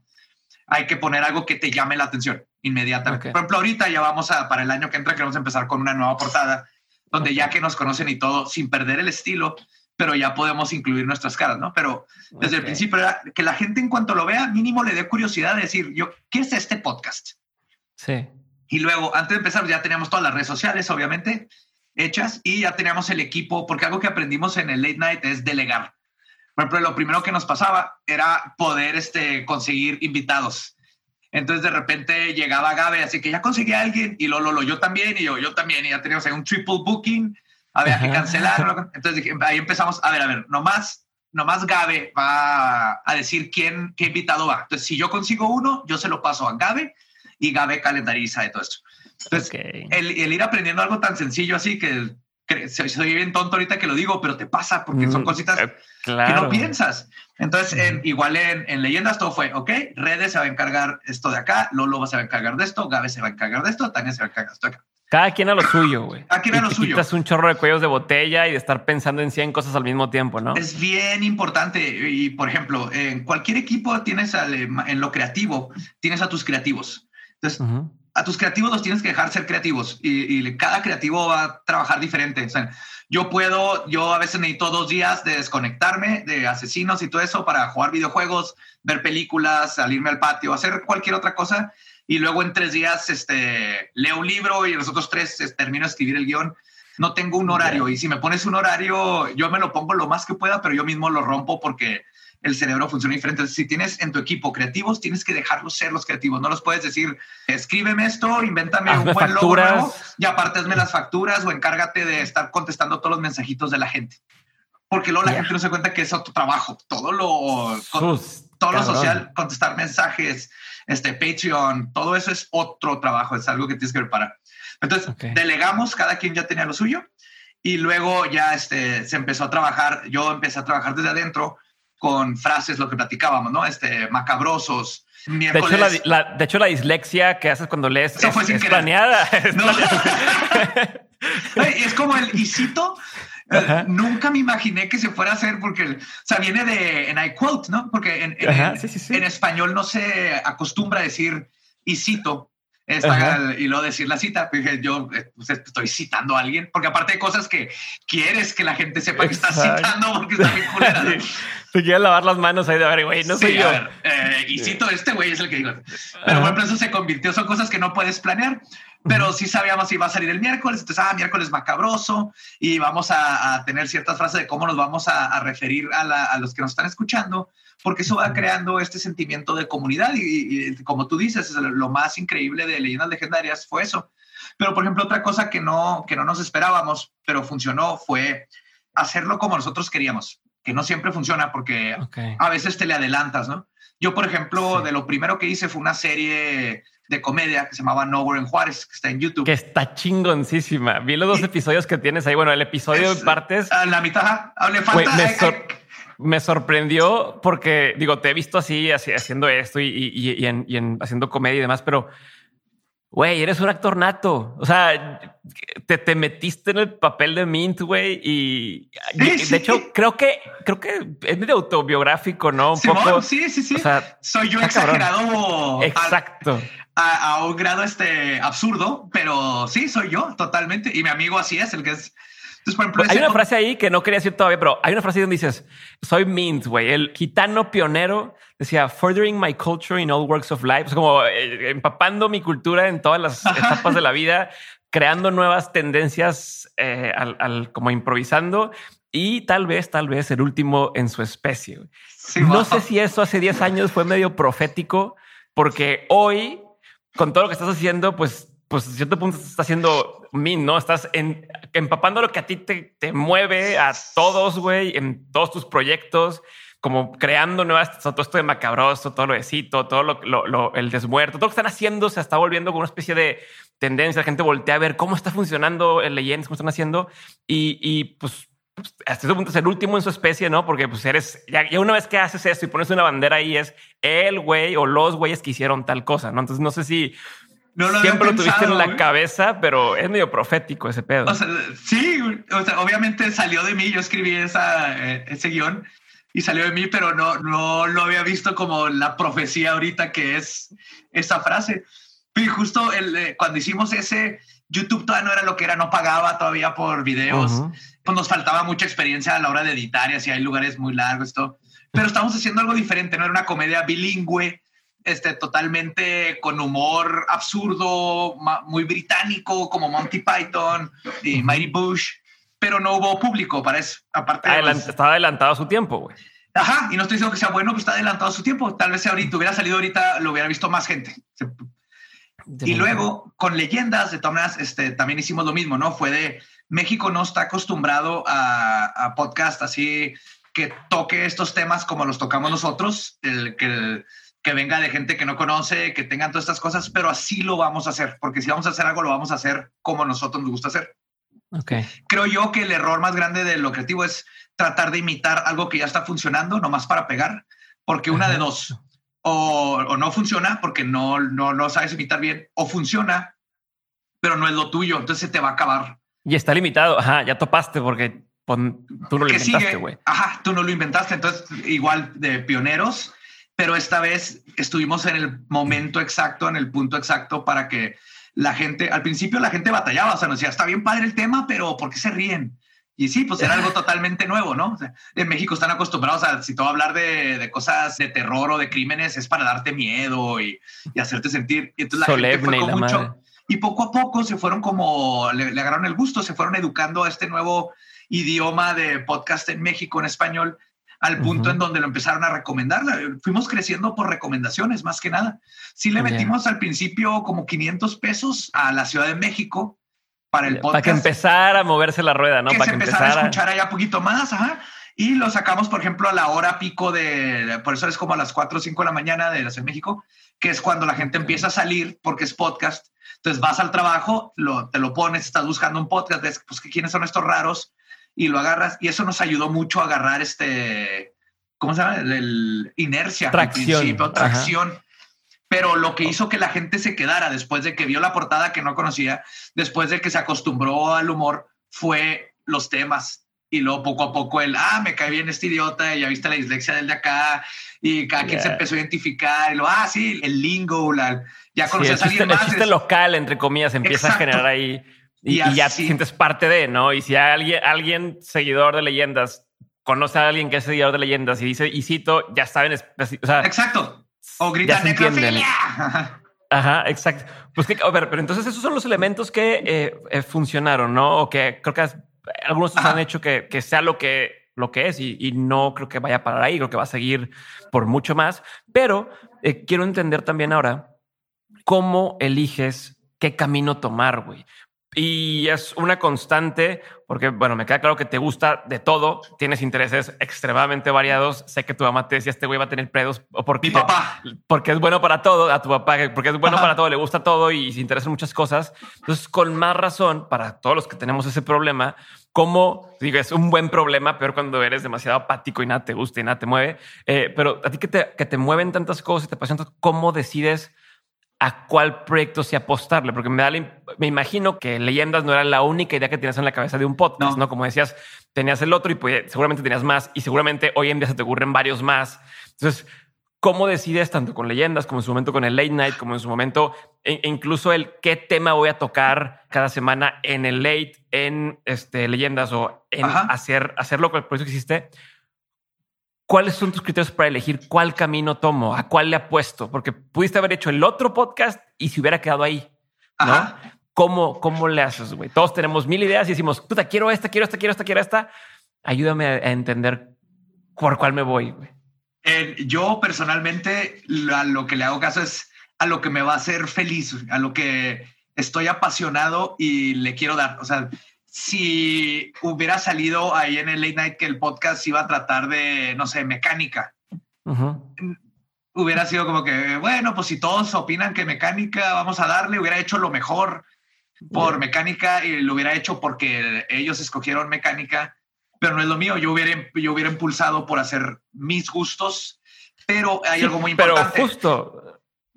Hay que poner algo que te llame la atención inmediatamente. Por ejemplo, ahorita ya vamos a, para el año que entra, queremos empezar con una nueva portada donde ya que nos conocen y todo, sin perder el estilo, pero ya podemos incluir nuestras caras, ¿no? Pero desde el principio era que la gente en cuanto lo vea, mínimo le dé curiosidad de decir, yo, ¿qué es este podcast? Sí. Y luego, antes de empezar, ya teníamos todas las redes sociales, obviamente, hechas y ya teníamos el equipo, porque algo que aprendimos en el late night es delegar. Por ejemplo, lo primero que nos pasaba era poder este, conseguir invitados. Entonces, de repente llegaba Gabe, así que ya conseguí a alguien, y Lolo, lo, yo también, y yo, yo también, y ya teníamos ahí un triple booking, había que cancelar. Entonces, ahí empezamos, a ver, a ver, nomás, nomás Gabe va a decir quién, qué invitado va. Entonces, si yo consigo uno, yo se lo paso a Gabe y Gabe calendariza de todo esto. Entonces, el, ir aprendiendo algo tan sencillo así que, soy, bien tonto ahorita que lo digo, pero te pasa porque son mm, cositas eh, que no piensas. Entonces, igual en, leyendas todo fue, ok, redes se va a encargar esto de acá, Lolo se va a encargar de esto, Gabe se va a encargar de esto, Tania se va a encargar de esto acá. Cada quien a lo suyo, güey. Cada quien a lo suyo. Quitas un chorro de cuellos de botella y de estar pensando en 100 cosas al mismo tiempo, ¿no? Es bien importante. Y, por ejemplo, en cualquier equipo tienes en lo creativo, tienes a tus creativos. Entonces, a tus creativos los tienes que dejar ser creativos y, cada creativo va a trabajar diferente. O sea, yo puedo, yo a veces necesito dos días de desconectarme de asesinos y todo eso para jugar videojuegos, ver películas, salirme al patio, hacer cualquier otra cosa. y luego en tres días este, leo un libro y los otros tres este, termino de escribir el guion. No tengo un horario y si me pones un horario, yo me lo pongo lo más que pueda, pero yo mismo lo rompo porque el cerebro funciona diferente. Si tienes en tu equipo creativos, tienes que dejarlos ser los creativos. No los puedes decir, escríbeme esto, invéntame un buen logo y aparte las facturas o encárgate de estar contestando todos los mensajitos de la gente. Porque luego la gente no se cuenta que es otro trabajo. Todo lo, todo lo social, contestar mensajes, este Patreon, todo eso es otro trabajo. Es algo que tienes que preparar. Entonces, delegamos, cada quien ya tenía lo suyo. Y luego ya este, se empezó a trabajar, yo empecé a trabajar desde adentro con frases, lo que platicábamos, ¿no? Este, macabrosos. De hecho, la, de hecho, la dislexia que haces cuando lees Eso es, planeada. Es, como el isito. Eh, nunca me imaginé que se fuera a hacer porque, o sea, viene de, en I quote, ¿no? Porque en, en, español no se acostumbra a decir isito, y luego decir la cita. Dije, yo eh, pues, estoy citando a alguien, porque aparte de cosas que quieres que la gente sepa que estás citando porque está bien culera. Te quieres lavar las manos ahí de ver, güey, no soy yo. Eh, y cito, este güey es el que digo. Pero bueno, eso se convirtió, son cosas que no puedes planear, pero sí sabíamos si va a salir el miércoles. Entonces, ah, miércoles macabroso y vamos a, tener ciertas frases de cómo nos vamos a, referir a, a los que nos están escuchando porque eso va creando este sentimiento de comunidad y, como tú dices, lo más increíble de Leyendas Legendarias fue eso. Pero, por ejemplo, otra cosa que no, que no nos esperábamos, pero funcionó, fue hacerlo como nosotros queríamos, que no siempre funciona porque a veces te le adelantas, ¿no? Yo, por ejemplo, de lo primero que hice fue una serie de comedia que se llamaba Nowhere en Juárez, que está en YouTube. Que está chingoncísima. Vi los dos episodios que tienes ahí. Bueno, el episodio en partes. A la mitad, le falta me sorprendió porque, digo, te he visto así, así haciendo esto y, en, haciendo comedia y demás, pero, güey, eres un actor nato. O sea, te, te metiste en el papel de Mint, güey, y de hecho, creo que, creo que es medio autobiográfico, ¿no? Un poco. Sí, sí, sí. O sea, Soy yo exagerado. Exacto. A, a, un grado este absurdo, pero sí, soy yo totalmente. Y mi amigo así es, el que es hay una frase ahí que no quería decir todavía, pero hay una frase donde dices, soy Mint, güey, el gitano pionero decía, furthering my culture in all works of life, o como eh, empapando mi cultura en todas las etapas de la vida, creando nuevas tendencias, eh, al, como improvisando. Y tal vez, tal vez el último en su especie. no sé si eso hace 10 años fue medio profético, porque hoy, con todo lo que estás haciendo, pues pues a cierto punto estás haciendo min, ¿no? Estás empapando lo que a ti te, mueve a todos, güey, en todos tus proyectos, como creando nuevas, todo esto de macabroso, todo lo de cito, todo lo, lo, el desmuerto, todo lo que están haciendo se está volviendo como una especie de tendencia. La gente voltea a ver cómo está funcionando el Legends, cómo están haciendo y, pues, pues hasta ese punto es el último en su especie, ¿no? Porque pues eres, ya, una vez que haces esto y pones una bandera ahí es el güey o los güeyes que hicieron tal cosa, ¿no? Entonces no sé si Siempre lo tuviste en la cabeza, pero es medio profético ese pedo. sí, obviamente salió de mí. Yo escribí esa, eh, ese guion y salió de mí, pero no, no lo había visto como la profecía ahorita que es esa frase. Y justo el, eh, cuando hicimos ese, YouTube todavía no era lo que era, no pagaba todavía por videos. Pues nos faltaba mucha experiencia a la hora de editar y así hay lugares muy largos, esto. Pero estamos haciendo algo diferente, no era una comedia bilingüe este, totalmente con humor absurdo, muy británico, como Monty Python y Mighty Bush, pero no hubo público para eso. Aparte, estaba adelantado a su tiempo, güey. Ajá, y no estoy diciendo que sea bueno, pero está adelantado a su tiempo. Tal vez si ahorita hubiera salido ahorita, lo hubiera visto más gente. y luego, con leyendas, de todas este, también hicimos lo mismo, ¿no? Fue de México no está acostumbrado a, a podcast así que toque estos temas como los tocamos nosotros, el que que venga de gente que no conoce, que tengan todas estas cosas, pero así lo vamos a hacer, porque si vamos a hacer algo, lo vamos a hacer como nosotros nos gusta hacer. Okay. Creo yo que el error más grande de lo creativo es tratar de imitar algo que ya está funcionando, nomás para pegar, porque una de dos, o, no funciona porque no, no lo sabes imitar bien, o funciona, pero no es lo tuyo, entonces se te va a acabar. Y está limitado, ajá, ya topaste porque tú no lo inventaste, güey. Ajá, tú no lo inventaste, entonces igual de pioneros, pero esta vez estuvimos en el momento exacto, en el punto exacto para que la gente, al principio la gente batallaba, o sea, nos decía, está bien padre el tema, pero ¿por qué se ríen? Y sí, pues era algo totalmente nuevo, ¿no? en México están acostumbrados a, si todo hablar de, de, cosas de terror o de crímenes es para darte miedo y, y hacerte sentir. Y entonces la gente fue con mucho. Y poco a poco se fueron como, le, le, agarraron el gusto, se fueron educando a este nuevo idioma de podcast en México en español al punto en donde lo empezaron a recomendar. Fuimos creciendo por recomendaciones, más que nada. Sí le metimos al principio como 500 pesos a la Ciudad de México para el podcast. Para que empezara a moverse la rueda, ¿no? Que para se que empezara a escuchar allá poquito más, ajá. Y lo sacamos, por ejemplo, a la hora pico de, por eso es como a las 4 o 5 de la mañana de la Ciudad de México, que es cuando la gente empieza a salir porque es podcast. Entonces vas al trabajo, lo, te lo pones, estás buscando un podcast, ves, pues, ¿quiénes son estos raros? Y lo agarras. Y eso nos ayudó mucho a agarrar este, ¿cómo se llama? El, inercia. Tracción. tracción. Pero lo que hizo que la gente se quedara después de que vio la portada que no conocía, después de que se acostumbró al humor, fue los temas. Y luego poco a poco el, ah, me cae bien este idiota, y ya viste la dislexia del de acá, y cada quien se empezó a identificar, y lo, ah, sí, el lingo, la, ya conoces sí, a alguien más. El local, entre comillas, empieza Exacto. a generar ahí, y, y, y ya te sientes parte de, ¿no? Y si alguien, alguien seguidor de leyendas conoce a alguien que es seguidor de leyendas y dice, y cito, ya saben, o sea, exacto. O grita necrofilia. Ajá, exacto. Pues que, a ver, pero entonces esos son los elementos que eh, eh, funcionaron, ¿no? O que creo que algunos han hecho que, que, sea lo que, lo que es y, y, no creo que vaya a parar ahí, creo que va a seguir por mucho más. Pero eh, quiero entender también ahora cómo eliges qué camino tomar, güey. Y es una constante porque, bueno, me queda claro que te gusta de todo, tienes intereses extremadamente variados. Sé que tu mamá te decía, este güey va a tener pedos o porque, Mi papá. porque es bueno para todo, a tu papá, porque es bueno Ajá. para todo, le gusta todo y se interesan muchas cosas. Entonces, con más razón, para todos los que tenemos ese problema, como digo, es un buen problema, peor cuando eres demasiado apático y nada te gusta y nada te mueve. Eh, pero a ti que te, que te mueven tantas cosas y te apasionan, ¿cómo decides? A cuál proyecto se apostarle, porque me da la, me imagino que leyendas no era la única idea que tenías en la cabeza de un podcast, ¿no? ¿no? Como decías, tenías el otro y pues, seguramente tenías más y seguramente hoy en día se te ocurren varios más. Entonces, ¿cómo decides tanto con leyendas como en su momento con el late night, como en su momento e incluso el qué tema voy a tocar cada semana en el late, en este, leyendas o en Ajá. hacer, hacerlo con el proyecto que hiciste? ¿Cuáles son tus criterios para elegir cuál camino tomo? ¿A cuál le apuesto? Porque pudiste haber hecho el otro podcast y se hubiera quedado ahí. ¿no? Ajá. ¿Cómo, ¿Cómo le haces, güey? Todos tenemos mil ideas y decimos, puta, quiero esta, quiero esta, quiero esta, quiero esta. Ayúdame a, entender por cuál me voy, güey. Eh, yo personalmente a lo que le hago caso es a lo que me va a hacer feliz, a lo que estoy apasionado y le quiero dar. O sea, si hubiera salido ahí en el late night que el podcast iba a tratar de, no sé, mecánica. Uh -huh. Hubiera sido como que, bueno, pues si todos opinan que mecánica, vamos a darle, hubiera hecho lo mejor por yeah. mecánica y lo hubiera hecho porque ellos escogieron mecánica, pero no es lo mío. Yo hubiera, yo hubiera impulsado por hacer mis gustos, pero hay sí, algo muy importante. Pero justo,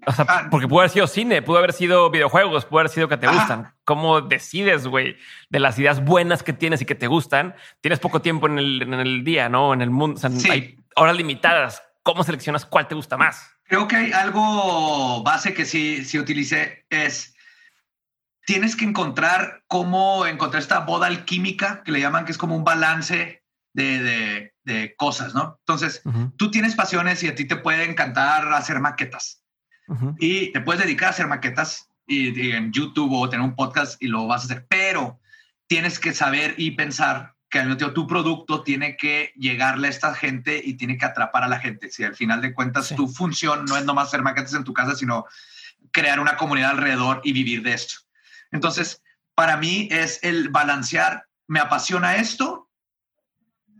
o sea, ah, porque pudo haber sido cine, pudo haber sido videojuegos, pudo haber sido que te ajá. gustan. ¿Cómo decides, güey, de las ideas buenas que tienes y que te gustan? Tienes poco tiempo en el, en el día, ¿no? En el mundo. O sea, sí. hay horas limitadas. ¿Cómo seleccionas cuál te gusta más? Creo que hay algo base que sí, sí utilicé es tienes que encontrar cómo encontrar esta boda alquímica que le llaman que es como un balance de, de, de cosas, ¿no? Entonces, uh -huh. tú tienes pasiones y a ti te puede encantar hacer maquetas Uh -huh. Y te puedes dedicar a hacer maquetas y, y, en YouTube o tener un podcast y lo vas a hacer, pero tienes que saber y pensar que al tu producto tiene que llegarle a esta gente y tiene que atrapar a la gente. Si al final de cuentas sí. tu función no es nomás hacer maquetas en tu casa, sino crear una comunidad alrededor y vivir de esto. Entonces, para mí es el balancear, me apasiona esto,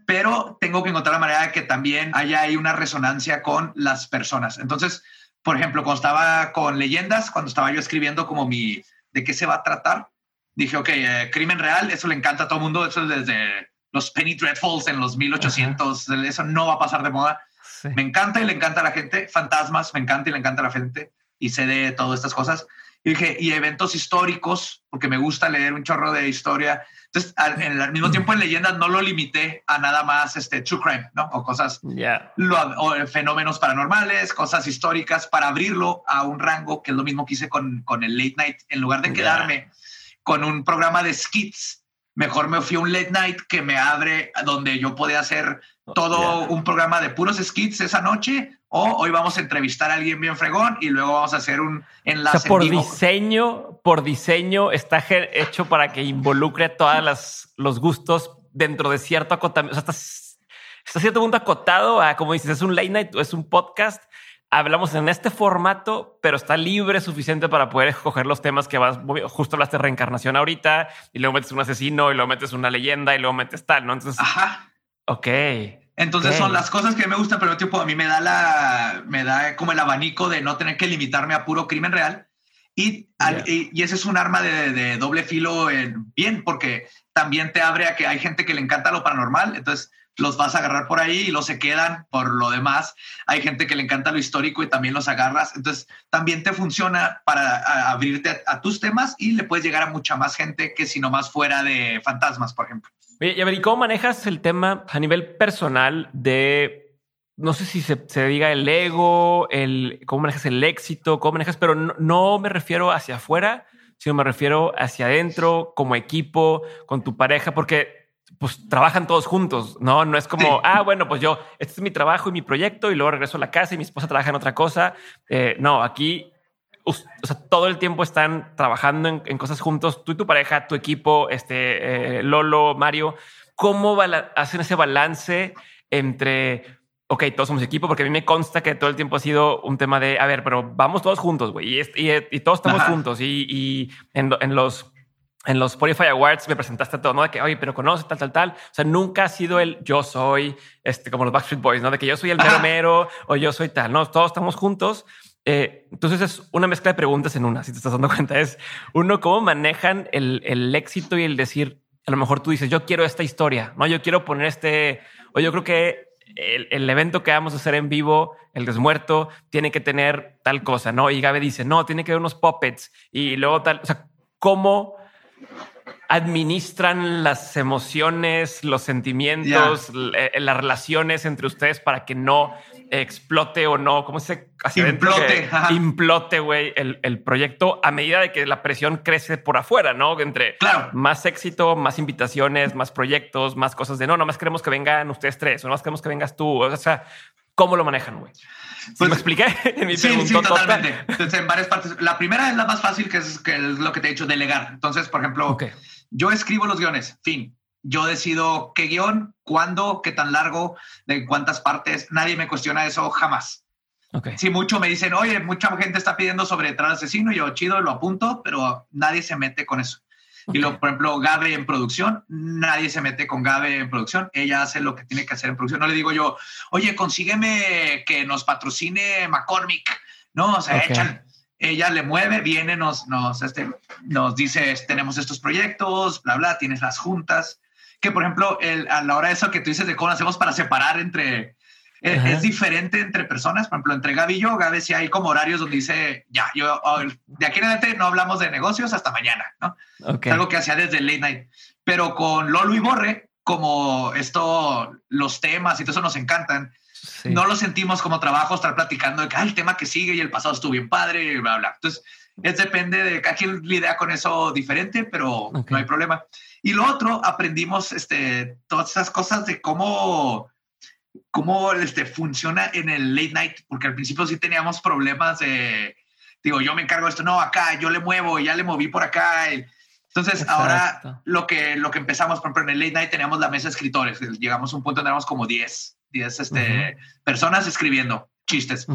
pero tengo que encontrar la manera de que también haya ahí una resonancia con las personas. Entonces, por ejemplo, cuando estaba con leyendas, cuando estaba yo escribiendo como mi, de qué se va a tratar, dije, ok, eh, crimen real, eso le encanta a todo el mundo, eso es desde los Penny Dreadfuls en los 1800, Ajá. eso no va a pasar de moda. Sí. Me encanta y le encanta a la gente, fantasmas, me encanta y le encanta a la gente, y sé de todas estas cosas. Y dije, y eventos históricos, porque me gusta leer un chorro de historia. Entonces, al, en, al mismo tiempo en leyendas no lo limité a nada más este true crime, ¿no? O cosas, yeah. lo, o fenómenos paranormales, cosas históricas, para abrirlo a un rango, que es lo mismo que hice con, con el late night. En lugar de quedarme yeah. con un programa de skits, mejor me fui a un late night que me abre donde yo podía hacer todo un programa de puros skits esa noche o hoy vamos a entrevistar a alguien bien fregón y luego vamos a hacer un enlace. por diseño, por diseño está hecho para que involucre todas las los gustos dentro de cierto acotamiento. O sea, está, cierto punto acotado a, como dices, es un late night, es un podcast. Hablamos en este formato, pero está libre suficiente para poder escoger los temas que vas. Justo hablaste de reencarnación ahorita y luego metes un asesino y luego metes una leyenda y luego metes tal, ¿no? Entonces, Ajá. Ok. Entonces son las cosas que me gustan, pero tipo a mí me da la, me da como el abanico de no tener que limitarme a puro crimen real. Y, y, ese es un arma de, de doble filo en, bien, porque también te abre a que hay gente que le encanta lo paranormal, entonces los vas a agarrar por ahí y los se quedan por lo demás. Hay gente que le encanta lo histórico y también los agarras. Entonces, también te funciona para abrirte a, tus temas y le puedes llegar a mucha más gente que si nomás fuera de fantasmas, por ejemplo. Y a ver, ¿y cómo manejas el tema a nivel personal de, no sé si se, diga el ego, el cómo manejas el éxito, cómo manejas, pero no, no me refiero hacia afuera, sino me refiero hacia adentro, como equipo, con tu pareja, porque pues trabajan todos juntos, ¿no? No es como, ah, bueno, pues yo, este es mi trabajo y mi proyecto y luego regreso a la casa y mi esposa trabaja en otra cosa. Eh, no, aquí, o sea, todo el tiempo están trabajando en, cosas juntos, tú y tu pareja, tu equipo, este, eh, Lolo, Mario, ¿cómo hacen ese balance entre ok, todos somos equipo, porque a mí me consta que todo el tiempo ha sido un tema de, a ver, pero vamos todos juntos, güey, y, todos estamos juntos. Y, en, los en los Spotify Awards me presentaste todo, ¿no? De que, oye, pero conoce tal, tal, tal. O sea, nunca ha sido el yo soy, este, como los Backstreet Boys, ¿no? De que yo soy el mero mero o yo soy tal, ¿no? Todos estamos juntos. Eh, entonces es una mezcla de preguntas en una, si te estás dando cuenta. Es uno, cómo manejan el, el éxito y el decir, a lo mejor tú dices, yo quiero esta historia, ¿no? Yo quiero poner este, o yo creo que el, evento que vamos a hacer en vivo, el desmuerto, tiene que tener tal cosa, ¿no? Y Gabe dice, no, tiene que haber unos puppets y luego tal, o sea, ¿cómo administran las emociones, los sentimientos, eh, las relaciones entre ustedes para que no explote o no, ¿cómo se hace? Implote. implote, güey, el, el, proyecto a medida de que la presión crece por afuera, ¿no? Entre más éxito, más invitaciones, más proyectos, más cosas de no, nomás queremos que vengan ustedes tres, o nomás queremos que vengas tú. O sea, ¿cómo lo manejan, güey? Pues, ¿Me expliqué? En mi sí, sí, totalmente. Entonces, en varias partes. La primera es la más fácil, que es, que es lo que te he dicho, delegar. Entonces, por ejemplo, yo escribo los guiones, fin yo decido qué guion, cuándo, qué tan largo, de cuántas partes. Nadie me cuestiona eso jamás. Si mucho me dicen, oye, mucha gente está pidiendo sobre Tras Asesino, yo chido, lo apunto, pero nadie se mete con eso. Y lo, por ejemplo, Gabe en producción, nadie se mete con Gabe en producción. Ella hace lo que tiene que hacer en producción. No le digo yo, oye, consígueme que nos patrocine McCormick. No, o sea, echan. Ella le mueve, viene, nos, nos, este, nos dice, tenemos estos proyectos, bla, bla, tienes las juntas que, por ejemplo, el, a la hora de eso que tú dices de cómo hacemos para separar entre... Eh, es, diferente entre personas, por ejemplo, entre Gaby y yo, Gaby sí hay como horarios donde dice, ya, yo oh, de aquí en adelante no hablamos de negocios hasta mañana, ¿no? Algo que hacía desde el late night. Pero con Lolo y Borre, como esto, los temas y todo eso nos encantan, no lo sentimos como trabajo estar platicando de que ah, el tema que sigue y el pasado estuvo bien padre y bla, bla. Entonces, es depende de cada quien lidia con eso diferente, pero no hay problema. Y lo otro, aprendimos este, todas esas cosas de cómo, cómo este, funciona en el late night, porque al principio sí teníamos problemas de, digo, yo me encargo de esto, no, acá, yo le muevo, ya le moví por acá. Entonces, ahora lo que, lo que empezamos, por ejemplo, en el late night teníamos la mesa de escritores, llegamos a un punto donde éramos como 10, 10 este, personas escribiendo chistes.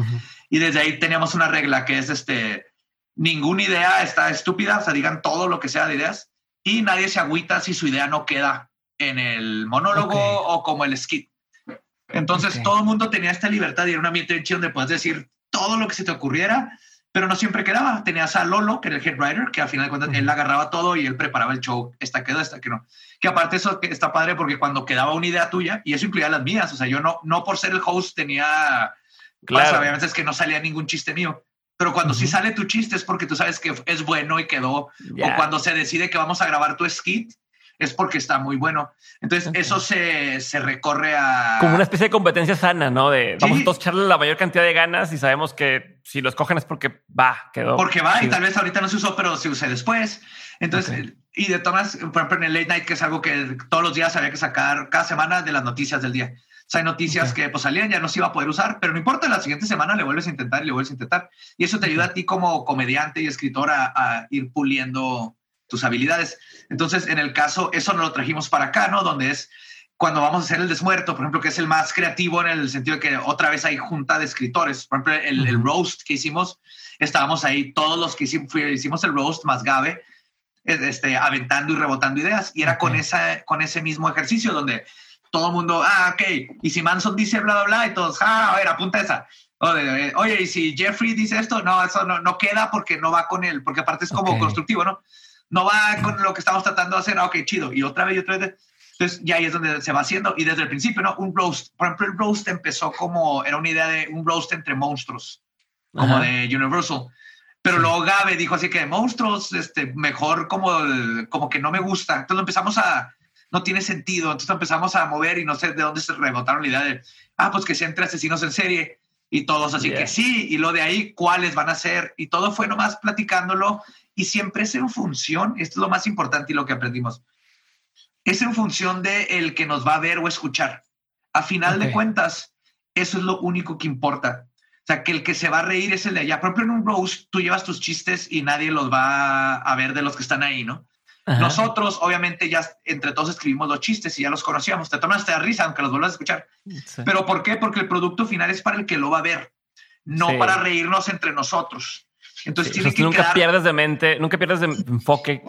Y desde ahí teníamos una regla que es este, ninguna idea está estúpida, o sea, digan todo lo que sea de ideas y nadie se agüita si su idea no queda en el monólogo o como el skit. Entonces todo el mundo tenía esta libertad y era un ambiente donde puedes decir todo lo que se te ocurriera, pero no siempre quedaba. Tenías a Lolo, que era el head writer, que al final de cuentas él agarraba todo y él preparaba el show. Esta quedó, esta que no. Que aparte eso está padre porque cuando quedaba una idea tuya, y eso incluía las mías, o sea, yo no, no por ser el host tenía... Claro. obviamente es que no salía ningún chiste mío, pero cuando sí sale tu chiste es porque tú sabes que es bueno y quedó. O cuando se decide que vamos a grabar tu skit, es porque está muy bueno. Entonces eso se, se, recorre a... Como una especie de competencia sana, ¿no? De vamos a todos echarle la mayor cantidad de ganas y sabemos que si lo escogen es porque va, quedó. Porque va y tal vez ahorita no se usó, pero se use después. Entonces, y de todas, por ejemplo, en el late night, que es algo que todos los días había que sacar cada semana de las noticias del día. O sea, hay noticias que pues salían, ya no se iba a poder usar, pero no importa, la siguiente semana le vuelves a intentar y le vuelves a intentar. Y eso te ayuda a ti como comediante y escritor a, ir puliendo tus habilidades. Entonces, en el caso, eso no lo trajimos para acá, ¿no? Donde es cuando vamos a hacer el desmuerto, por ejemplo, que es el más creativo en el sentido de que otra vez hay junta de escritores. Por ejemplo, el, el roast que hicimos, estábamos ahí todos los que hicimos, hicimos el roast más Gabe, este, aventando y rebotando ideas. Y era con, esa, con ese mismo ejercicio donde todo el mundo, ah, ok, y si Manson dice bla, bla, bla, y todos, ah, a ver, apunta esa. Oye, y si Jeffrey dice esto, no, eso no, no queda porque no va con él, porque aparte es como constructivo, ¿no? No va con lo que estamos tratando de hacer, ah, ok, chido, y otra vez y otra vez. Entonces ya ahí es donde se va haciendo, y desde el principio, ¿no? Un roast, por ejemplo, el roast empezó como, era una idea de un roast entre monstruos, como de Universal. Pero luego Gabe dijo así que monstruos, este, mejor como, como que no me gusta. Entonces empezamos a, no tiene sentido. Entonces empezamos a mover y no sé de dónde se rebotaron la idea de, ah, pues que se entre asesinos en serie y todos así que sí, y lo de ahí, cuáles van a ser, y todo fue nomás platicándolo y siempre es en función, esto es lo más importante y lo que aprendimos, es en función de el que nos va a ver o escuchar. A final de cuentas, eso es lo único que importa. O sea, que el que se va a reír es el de allá. Por ejemplo, en un roast, tú llevas tus chistes y nadie los va a ver de los que están ahí, ¿no? Nosotros, obviamente, ya entre todos escribimos los chistes y ya los conocíamos. Te tomas de risa, aunque los vuelvas a escuchar. Pero ¿por qué? Porque el producto final es para el que lo va a ver, no para reírnos entre nosotros. Entonces, tiene que nunca pierdes de mente, nunca pierdes de enfoque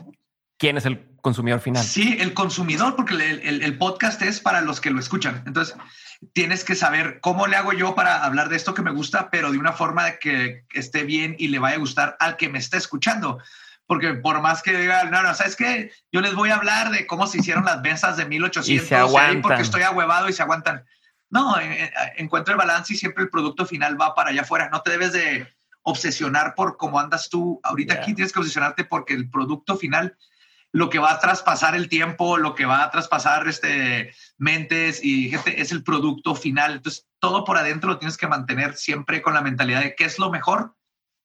quién es el consumidor final. Sí, el consumidor, porque el, el, podcast es para los que lo escuchan. Entonces, tienes que saber cómo le hago yo para hablar de esto que me gusta, pero de una forma de que esté bien y le vaya a gustar al que me está escuchando porque por más que digan, no, no, ¿sabes qué? Yo les voy a hablar de cómo se hicieron las mesas de 1800 y porque estoy ahuevado y se aguantan. No, encuentro el balance y siempre el producto final va para allá afuera. No te debes de obsesionar por cómo andas tú. Ahorita aquí tienes que obsesionarte porque el producto final, lo que va a traspasar el tiempo, lo que va a traspasar este, mentes y gente, es el producto final. Entonces, todo por adentro lo tienes que mantener siempre con la mentalidad de qué es lo mejor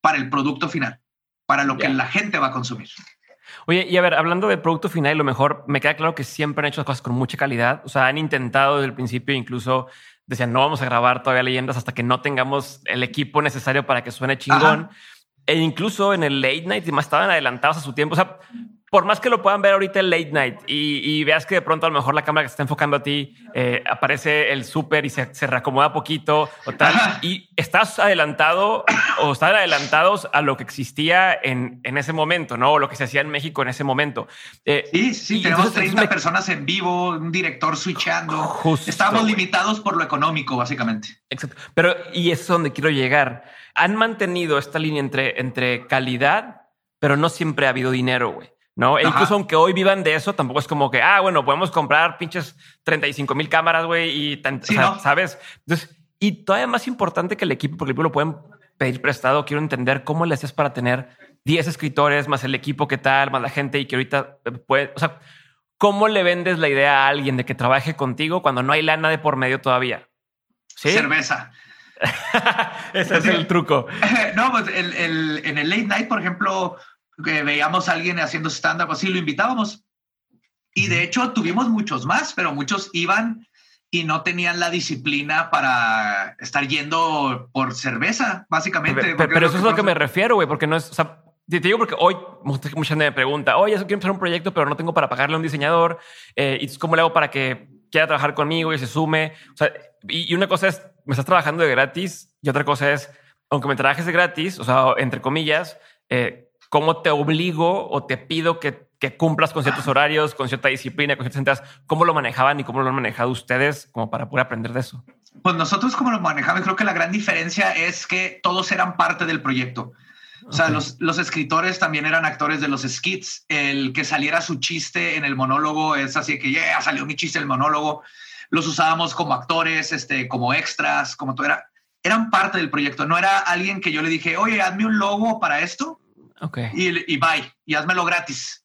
para el producto final para lo que la gente va a consumir. Oye, y a ver, hablando del producto final, lo mejor me queda claro que siempre han hecho las cosas con mucha calidad. O sea, han intentado desde el principio, incluso decían, no vamos a grabar todavía leyendas hasta que no tengamos el equipo necesario para que suene chingón. E incluso en el late night, y más estaban adelantados a su tiempo. O sea, por más que lo puedan ver ahorita en late night y, veas que de pronto a lo mejor la cámara que se está enfocando a ti eh, aparece el súper y se, se, reacomoda poquito o tal, y estás adelantado o están adelantados a lo que existía en, en, ese momento, ¿no? O lo que se hacía en México en ese momento. Eh, sí, sí, tenemos 30 personas en vivo, un director switchando. Estamos limitados por lo económico, básicamente. Exacto. Pero, y es donde quiero llegar. Han mantenido esta línea entre, entre calidad, pero no siempre ha habido dinero, güey. ¿No? E incluso aunque hoy vivan de eso, tampoco es como que, ah, bueno, podemos comprar pinches 35 mil cámaras, güey, y ¿sabes? Entonces, y todavía más importante que el equipo, porque el lo pueden pedir prestado, quiero entender cómo le haces para tener 10 escritores, más el equipo que tal, más la gente y que ahorita puede, o sea, ¿cómo le vendes la idea a alguien de que trabaje contigo cuando no hay lana de por medio todavía? Cerveza. Ese es el truco. No, pues el, en el late night, por ejemplo, que veíamos a alguien haciendo stand-up así, lo invitábamos. Y de hecho tuvimos muchos más, pero muchos iban y no tenían la disciplina para estar yendo por cerveza, básicamente. Pero, eso es lo que me refiero, güey, porque no es, o sea, te digo porque hoy mucha gente me pregunta, oye, eso quiero empezar un proyecto, pero no tengo para pagarle a un diseñador. Eh, ¿Y cómo le hago para que quiera trabajar conmigo y se sume? O sea, y, y una cosa es, me estás trabajando de gratis y otra cosa es, aunque me trabajes de gratis, o sea, entre comillas, eh, cómo te obligo o te pido que, cumplas con ciertos horarios, con cierta disciplina, con ciertas entradas. ¿Cómo lo manejaban y cómo lo han manejado ustedes como para poder aprender de eso? Pues nosotros como lo manejamos, creo que la gran diferencia es que todos eran parte del proyecto. O sea, los, los, escritores también eran actores de los skits. El que saliera su chiste en el monólogo es así que ya salió mi chiste en el monólogo. Los usábamos como actores, este, como extras, como todo era. Eran parte del proyecto. No era alguien que yo le dije, oye, hazme un logo para esto. Okay. Y, y bye, y házmelo gratis.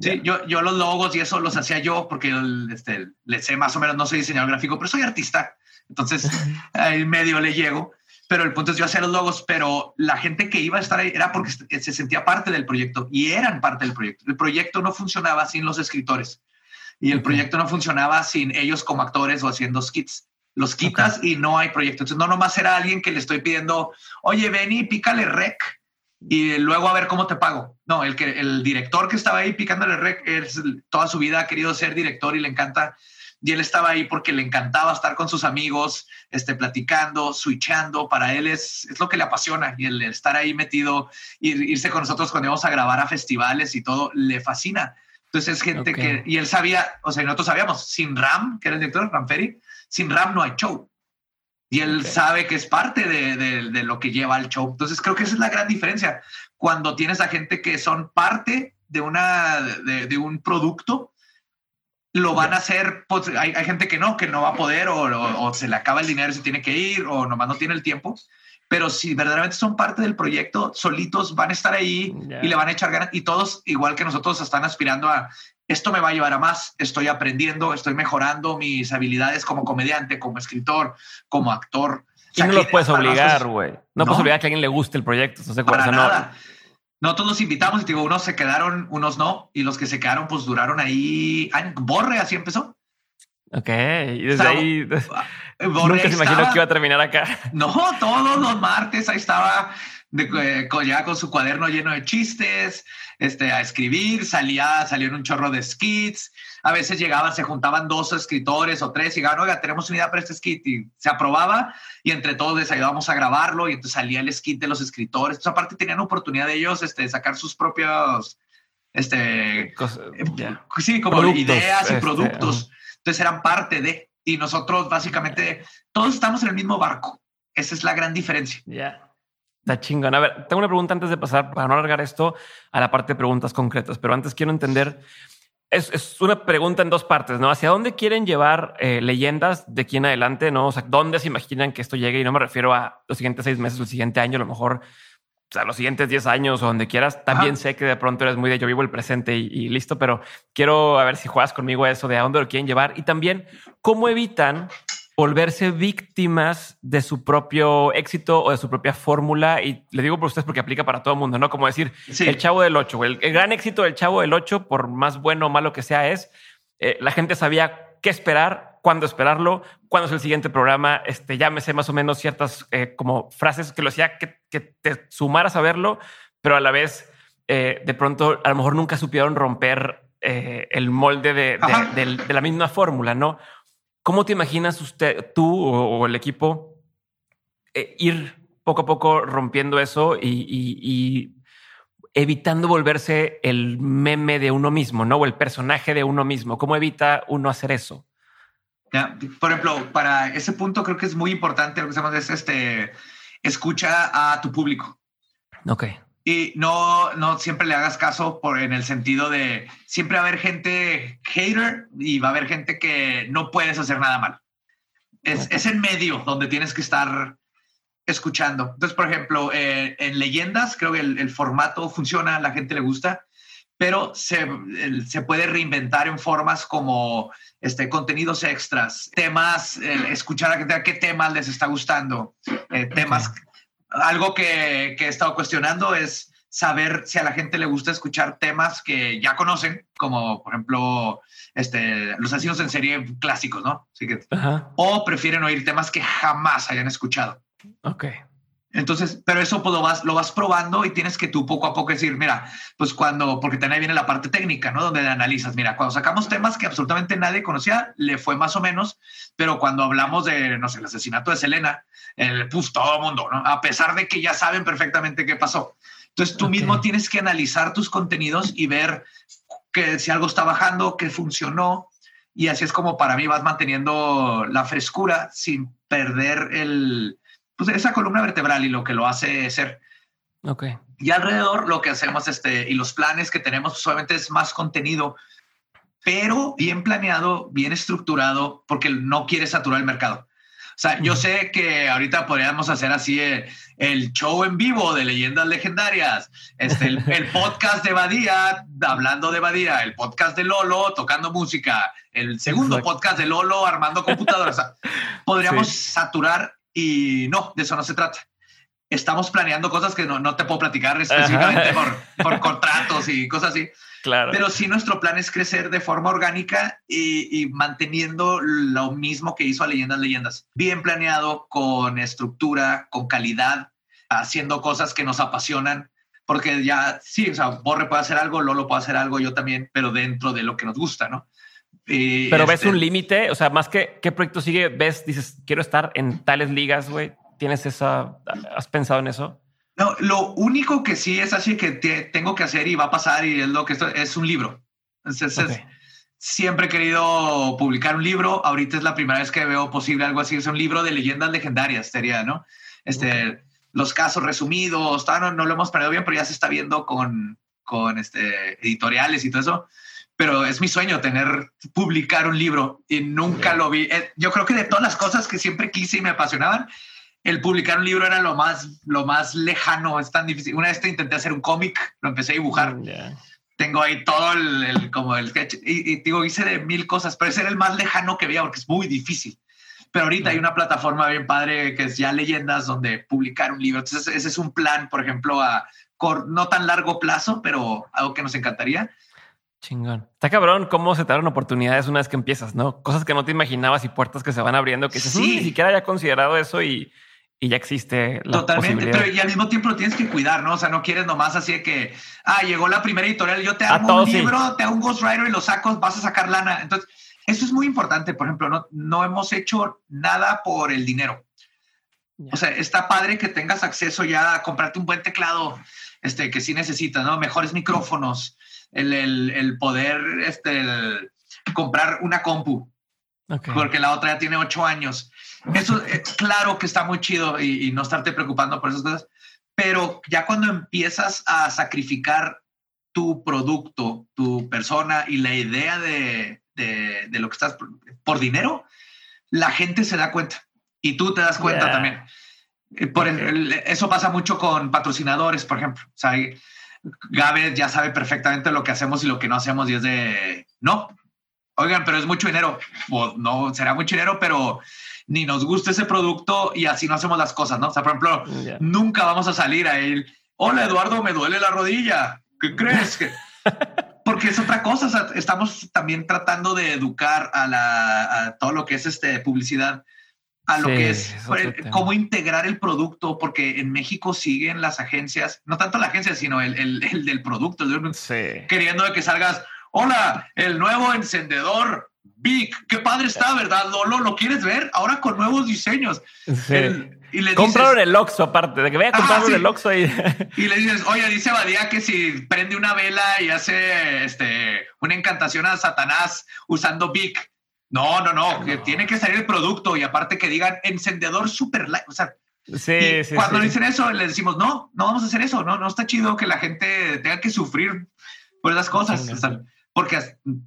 Sí, yo, yo los logos y eso los hacía yo porque este, le sé más o menos, no soy diseñador gráfico, pero soy artista. Entonces, ahí medio le llego. Pero el punto es yo hacía los logos, pero la gente que iba a estar ahí era porque se sentía parte del proyecto y eran parte del proyecto. El proyecto no funcionaba sin los escritores y el proyecto no funcionaba sin ellos como actores o haciendo skits. Los quitas y no hay proyecto. Entonces, no nomás era alguien que le estoy pidiendo, oye, ven y pícale rec y luego a ver cómo te pago. No, el que el director que estaba ahí picándole rec, es, toda su vida ha querido ser director y le encanta. Y él estaba ahí porque le encantaba estar con sus amigos, este, platicando, switchando. Para él es, es lo que le apasiona y el estar ahí metido, ir, irse con nosotros cuando íbamos a grabar a festivales y todo, le fascina. Entonces es gente que, y él sabía, o sea, nosotros sabíamos, sin Ram, que era el director, Ram Ferry, sin Ram no hay show. Y él sabe que es parte de, de, lo que lleva al show. Entonces creo que esa es la gran diferencia. Cuando tienes a gente que son parte de, una, de, un producto, lo van a hacer. Pues, hay, hay, gente que no, que no va a poder o, o, se le acaba el dinero y se tiene que ir o nomás no tiene el tiempo. Pero si verdaderamente son parte del proyecto, solitos van a estar ahí y le van a echar ganas. Y todos, igual que nosotros, están aspirando a esto me va a llevar a más, estoy aprendiendo, estoy mejorando mis habilidades como comediante, como escritor, como actor. y no los puedes obligar, güey. No, puedes obligar a que a alguien le guste el proyecto. No Para nada. No. Nosotros los invitamos y digo, unos se quedaron, unos no, y los que se quedaron, pues duraron ahí. Borre, así empezó. Ok, y desde ahí nunca se imaginó que iba a terminar acá. No, todos los martes ahí estaba de, ya con su cuaderno lleno de chistes, este, a escribir, salía, salió en un chorro de skits, a veces llegaban, se juntaban dos escritores o tres y llegaban, oiga, tenemos una idea para este skit y se aprobaba y entre todos les ayudábamos a grabarlo y entonces salía el skit de los escritores. Entonces, aparte tenían oportunidad de ellos este, sacar sus propios, este, eh, sí, como ideas y este, productos. Entonces eran parte de, y nosotros básicamente, todos estamos en el mismo barco. Esa es la gran diferencia. Ya. Está chingón. A ver, tengo una pregunta antes de pasar, para no alargar esto, a la parte de preguntas concretas, pero antes quiero entender, es, una pregunta en dos partes, ¿no? ¿Hacia dónde quieren llevar eh, leyendas de aquí en adelante, no? O sea, ¿dónde se imaginan que esto llegue? Y no me refiero a los siguientes seis meses, el siguiente año, a lo mejor, o sea, los siguientes diez años o donde quieras. También sé que de pronto eres muy de yo vivo el presente y, y listo, pero quiero a ver si juegas conmigo eso de a dónde lo quieren llevar y también cómo evitan volverse víctimas de su propio éxito o de su propia fórmula. Y le digo por ustedes porque aplica para todo el mundo, ¿no? Como decir, el chavo del 8, el, gran éxito del chavo del 8, por más bueno o malo que sea, es eh, la gente sabía qué esperar, cuándo esperarlo, cuándo es el siguiente programa. Este, llámese más o menos ciertas eh, como frases que lo hacía que, te sumaras a verlo, pero a la vez eh, de pronto a lo mejor nunca supieron romper el molde de, de la misma fórmula, ¿no? ¿Cómo te imaginas usted, tú o, el equipo, eh, ir poco a poco rompiendo eso y, evitando volverse el meme de uno mismo, ¿no? O el personaje de uno mismo. ¿Cómo evita uno hacer eso? por ejemplo, para ese punto creo que es muy importante lo que se llama es este, escucha a tu público. Ok. Y no, no siempre le hagas caso por, en el sentido de siempre va a haber gente hater y va a haber gente que no puedes hacer nada mal. Es, es en medio donde tienes que estar escuchando. Entonces, por ejemplo, eh, en leyendas creo que el, formato funciona, la gente le gusta, pero se, se puede reinventar en formas como este, contenidos extras, temas, escuchar a qué temas les está gustando, eh, temas algo que, he estado cuestionando es saber si a la gente le gusta escuchar temas que ya conocen, como por ejemplo este, los asesinos en serie clásicos, ¿no? que, o prefieren oír temas que jamás hayan escuchado. Ok. Entonces, pero eso pues, lo, vas, lo vas probando y tienes que tú poco a poco decir, mira, pues cuando, porque también viene la parte técnica, ¿no? Donde analizas, mira, cuando sacamos temas que absolutamente nadie conocía, le fue más o menos, pero cuando hablamos de, no sé, el asesinato de Selena, el, pues todo el mundo, ¿no? A pesar de que ya saben perfectamente qué pasó. Entonces tú mismo tienes que analizar tus contenidos y ver que si algo está bajando, que funcionó. Y así es como para mí vas manteniendo la frescura sin perder el, pues esa columna vertebral y lo que lo hace ser. Ok. Y alrededor lo que hacemos este, y los planes que tenemos pues, solamente es más contenido, pero bien planeado, bien estructurado, porque no quiere saturar el mercado. O sea, yo sé que ahorita podríamos hacer así eh, el, show en vivo de leyendas legendarias, este, el, podcast de Badía, hablando de Badía, el podcast de Lolo tocando música, el segundo podcast de Lolo armando computadoras. podríamos saturar y no, de eso no se trata. Estamos planeando cosas que no, no te puedo platicar específicamente por, por contratos y cosas así. Claro. Pero sí nuestro plan es crecer de forma orgánica y, manteniendo lo mismo que hizo a Leyendas Leyendas. Bien planeado, con estructura, con calidad, haciendo cosas que nos apasionan. Porque ya, sí, o sea, Borre puede hacer algo, Lolo puede hacer algo, yo también, pero dentro de lo que nos gusta, ¿no? Pero ves este un límite, o sea, más que qué proyecto sigue, ves, dices, quiero estar en tales ligas, güey. ¿Tienes esa, has pensado en eso? No, lo único que sí es así que tengo que hacer y va a pasar y es lo que esto, es un libro. siempre he querido publicar un libro. Ahorita es la primera vez que veo posible algo así. Es un libro de leyendas legendarias, sería, ¿no? Este, los casos resumidos, no, no, lo hemos perdido bien, pero ya se está viendo con, con este, editoriales y todo eso. Pero es mi sueño tener, publicar un libro y nunca lo vi. Eh, yo creo que de todas las cosas que siempre quise y me apasionaban, el publicar un libro era lo más, lo más lejano, es tan difícil. Una vez te intenté hacer un cómic, lo empecé a dibujar. Mm, Tengo ahí todo el, como el sketch y, digo, hice de mil cosas, pero ese era el más lejano que veía porque es muy difícil. Pero ahorita hay una plataforma bien padre que es ya Leyendas, donde publicar un libro. Entonces, ese es un plan, por ejemplo, a no tan largo plazo, pero algo que nos encantaría. Chingón. Está cabrón cómo se te dan oportunidades una vez que empiezas, ¿no? Cosas que no te imaginabas y puertas que se van abriendo que sí. Mm, ni siquiera haya considerado eso y, y ya existe la Totalmente, pero y al mismo tiempo lo tienes que cuidar, ¿no? O sea, no quieres nomás así de que, ah, llegó la primera editorial, yo te hago un libro, te hago un ghostwriter y lo saco, vas a sacar lana. Entonces, eso es muy importante. Por ejemplo, no, no hemos hecho nada por el dinero. O sea, está padre que tengas acceso ya a comprarte un buen teclado, este, que sí necesitas, ¿no? Mejores micrófonos, el, el, el poder, este, comprar una compu. Porque la otra ya tiene ocho años eso es claro que está muy chido y, no estarte preocupando por esas cosas, pero ya cuando empiezas a sacrificar tu producto, tu persona y la idea de, de, lo que estás por dinero, la gente se da cuenta y tú te das cuenta también. Eh, por eso pasa mucho con patrocinadores, por ejemplo. O sea, Gabe ya sabe perfectamente lo que hacemos y lo que no hacemos y es de, no, oigan, pero es mucho dinero. Pues no, será mucho dinero, pero ni nos gusta ese producto y así no hacemos las cosas, ¿no? O sea, por ejemplo, nunca vamos a salir a él, hola Eduardo, me duele la rodilla, ¿qué crees? que Porque es otra cosa, o sea, estamos también tratando de educar a, la, todo lo que es este, publicidad, a lo que es, cómo integrar el producto, porque en México siguen las agencias, no tanto la agencia, sino el, el, del producto, queriendo que salgas, hola, el nuevo encendedor Vic, qué padre está, ¿verdad? Lolo, ¿lo quieres ver? Ahora con nuevos diseños. y le Compraron el Oxxo aparte, de que vea comprar el Oxxo ahí. Y le dices, oye, dice Badía que si prende una vela y hace este, una encantación a Satanás usando Vic. No, no, no, que tiene que salir el producto y aparte que digan encendedor super light. O sea, sí, sí, cuando dicen eso, le decimos, no, no vamos a hacer eso. No, no está chido que la gente tenga que sufrir por esas cosas porque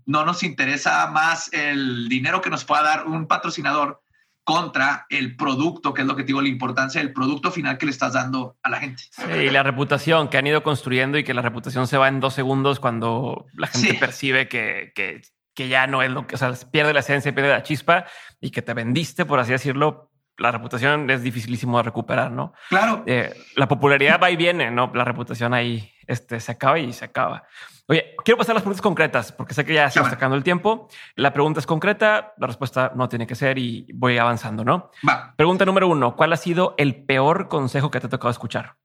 no nos interesa más el dinero que nos pueda dar un patrocinador contra el producto, que es lo que digo, la importancia del producto final que le estás dando a la gente. Sí, la reputación que han ido construyendo y que la reputación se va en dos segundos cuando la gente percibe que, que, que, ya no es lo que, o sea, pierde la esencia, pierde la chispa y que te vendiste, por así decirlo. La reputación es dificilísimo de recuperar, ¿no? Claro. Eh, la popularidad va y viene, ¿no? La reputación ahí este, se acaba y se acaba. Oye, quiero pasar a las preguntas concretas porque sé que ya se está sacando el tiempo. La pregunta es concreta, la respuesta no tiene que ser y voy avanzando, ¿no? Va. Pregunta número uno: ¿Cuál ha sido el peor consejo que te ha tocado escuchar?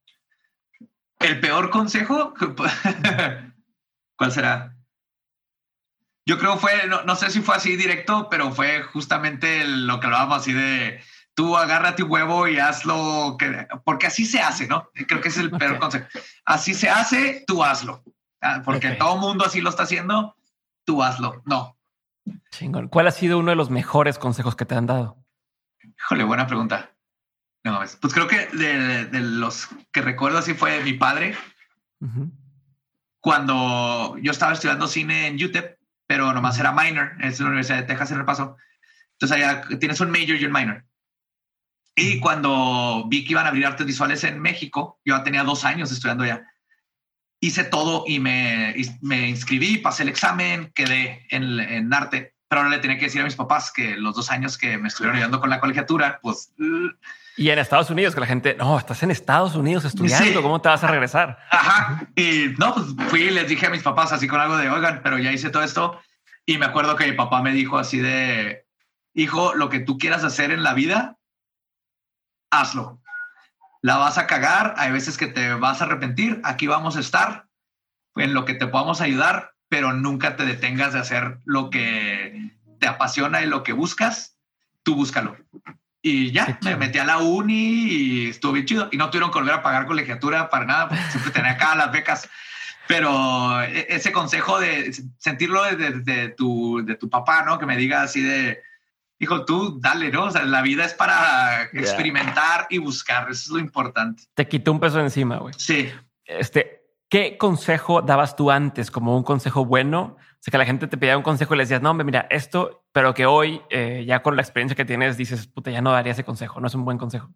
¿El peor consejo? ¿Cuál será? Yo creo fue, no, sé si fue así directo, pero fue justamente lo que hablábamos así de tú agárrate un huevo y hazlo, que, porque así se hace, ¿no? Creo que es el peor consejo. Así se hace, tú hazlo. Ah, porque todo el mundo así lo está haciendo, tú hazlo. No. Chingón. ¿Cuál ha sido uno de los mejores consejos que te han dado? Híjole, buena pregunta. No, pues creo que de, los que recuerdo así fue mi padre. Cuando yo estaba estudiando cine en UTEP, pero nomás era minor, es la Universidad de Texas en El Paso. Entonces allá tienes un major y un minor. Y cuando vi que iban a abrir artes visuales en México, yo tenía dos años estudiando ya, hice todo y me, me inscribí, pasé el examen, quedé en, en arte, pero ahora le tenía que decir a mis papás que los dos años que me estuvieron ayudando con la colegiatura, pues... Y en Estados Unidos, que la gente, no, estás en Estados Unidos estudiando, ¿cómo te vas a regresar? Ajá. Y no, pues fui y les dije a mis papás así con algo de, oigan, pero ya hice todo esto. Y me acuerdo que mi papá me dijo así de, hijo, lo que tú quieras hacer en la vida, hazlo. La vas a cagar, hay veces que te vas a arrepentir, aquí vamos a estar en lo que te podamos ayudar, pero nunca te detengas de hacer lo que te apasiona y lo que buscas, tú búscalo. Y ya, me metí a la uni y estuvo bien chido. Y no tuvieron que volver a pagar colegiatura para nada, porque siempre tenía acá las becas. Pero e, ese consejo de sentirlo de, tu, de tu papá, ¿no? Que me diga así de, hijo, tú dale, ¿no? O sea, la vida es para experimentar y buscar. Eso es lo importante. Te quitó un peso encima, güey. Sí. Este, ¿qué consejo dabas tú antes como un consejo bueno? O sea, que la gente te pedía un consejo y le decías, no, hombre, mira, esto, pero que hoy, eh, ya con la experiencia que tienes, dices, puta, ya no daría ese consejo. No es un buen consejo.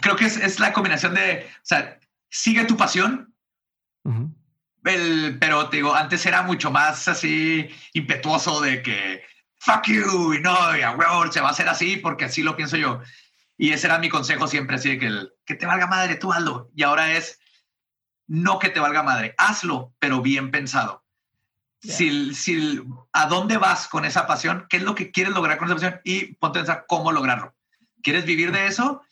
Creo que es, es la combinación de, o sea, sigue tu pasión. el, pero te digo, antes era mucho más así impetuoso de que fuck you, y no, y a huevo, se va a hacer así porque así lo pienso yo. Y ese era mi consejo siempre, así de que, el, que te valga madre, tú hazlo. Y ahora es, no que te valga madre, hazlo, pero bien pensado. Si, si, ¿A dónde vas con esa pasión? ¿Qué es lo que quieres lograr con esa pasión? Y ponte a pensar cómo lograrlo. ¿Quieres vivir de eso?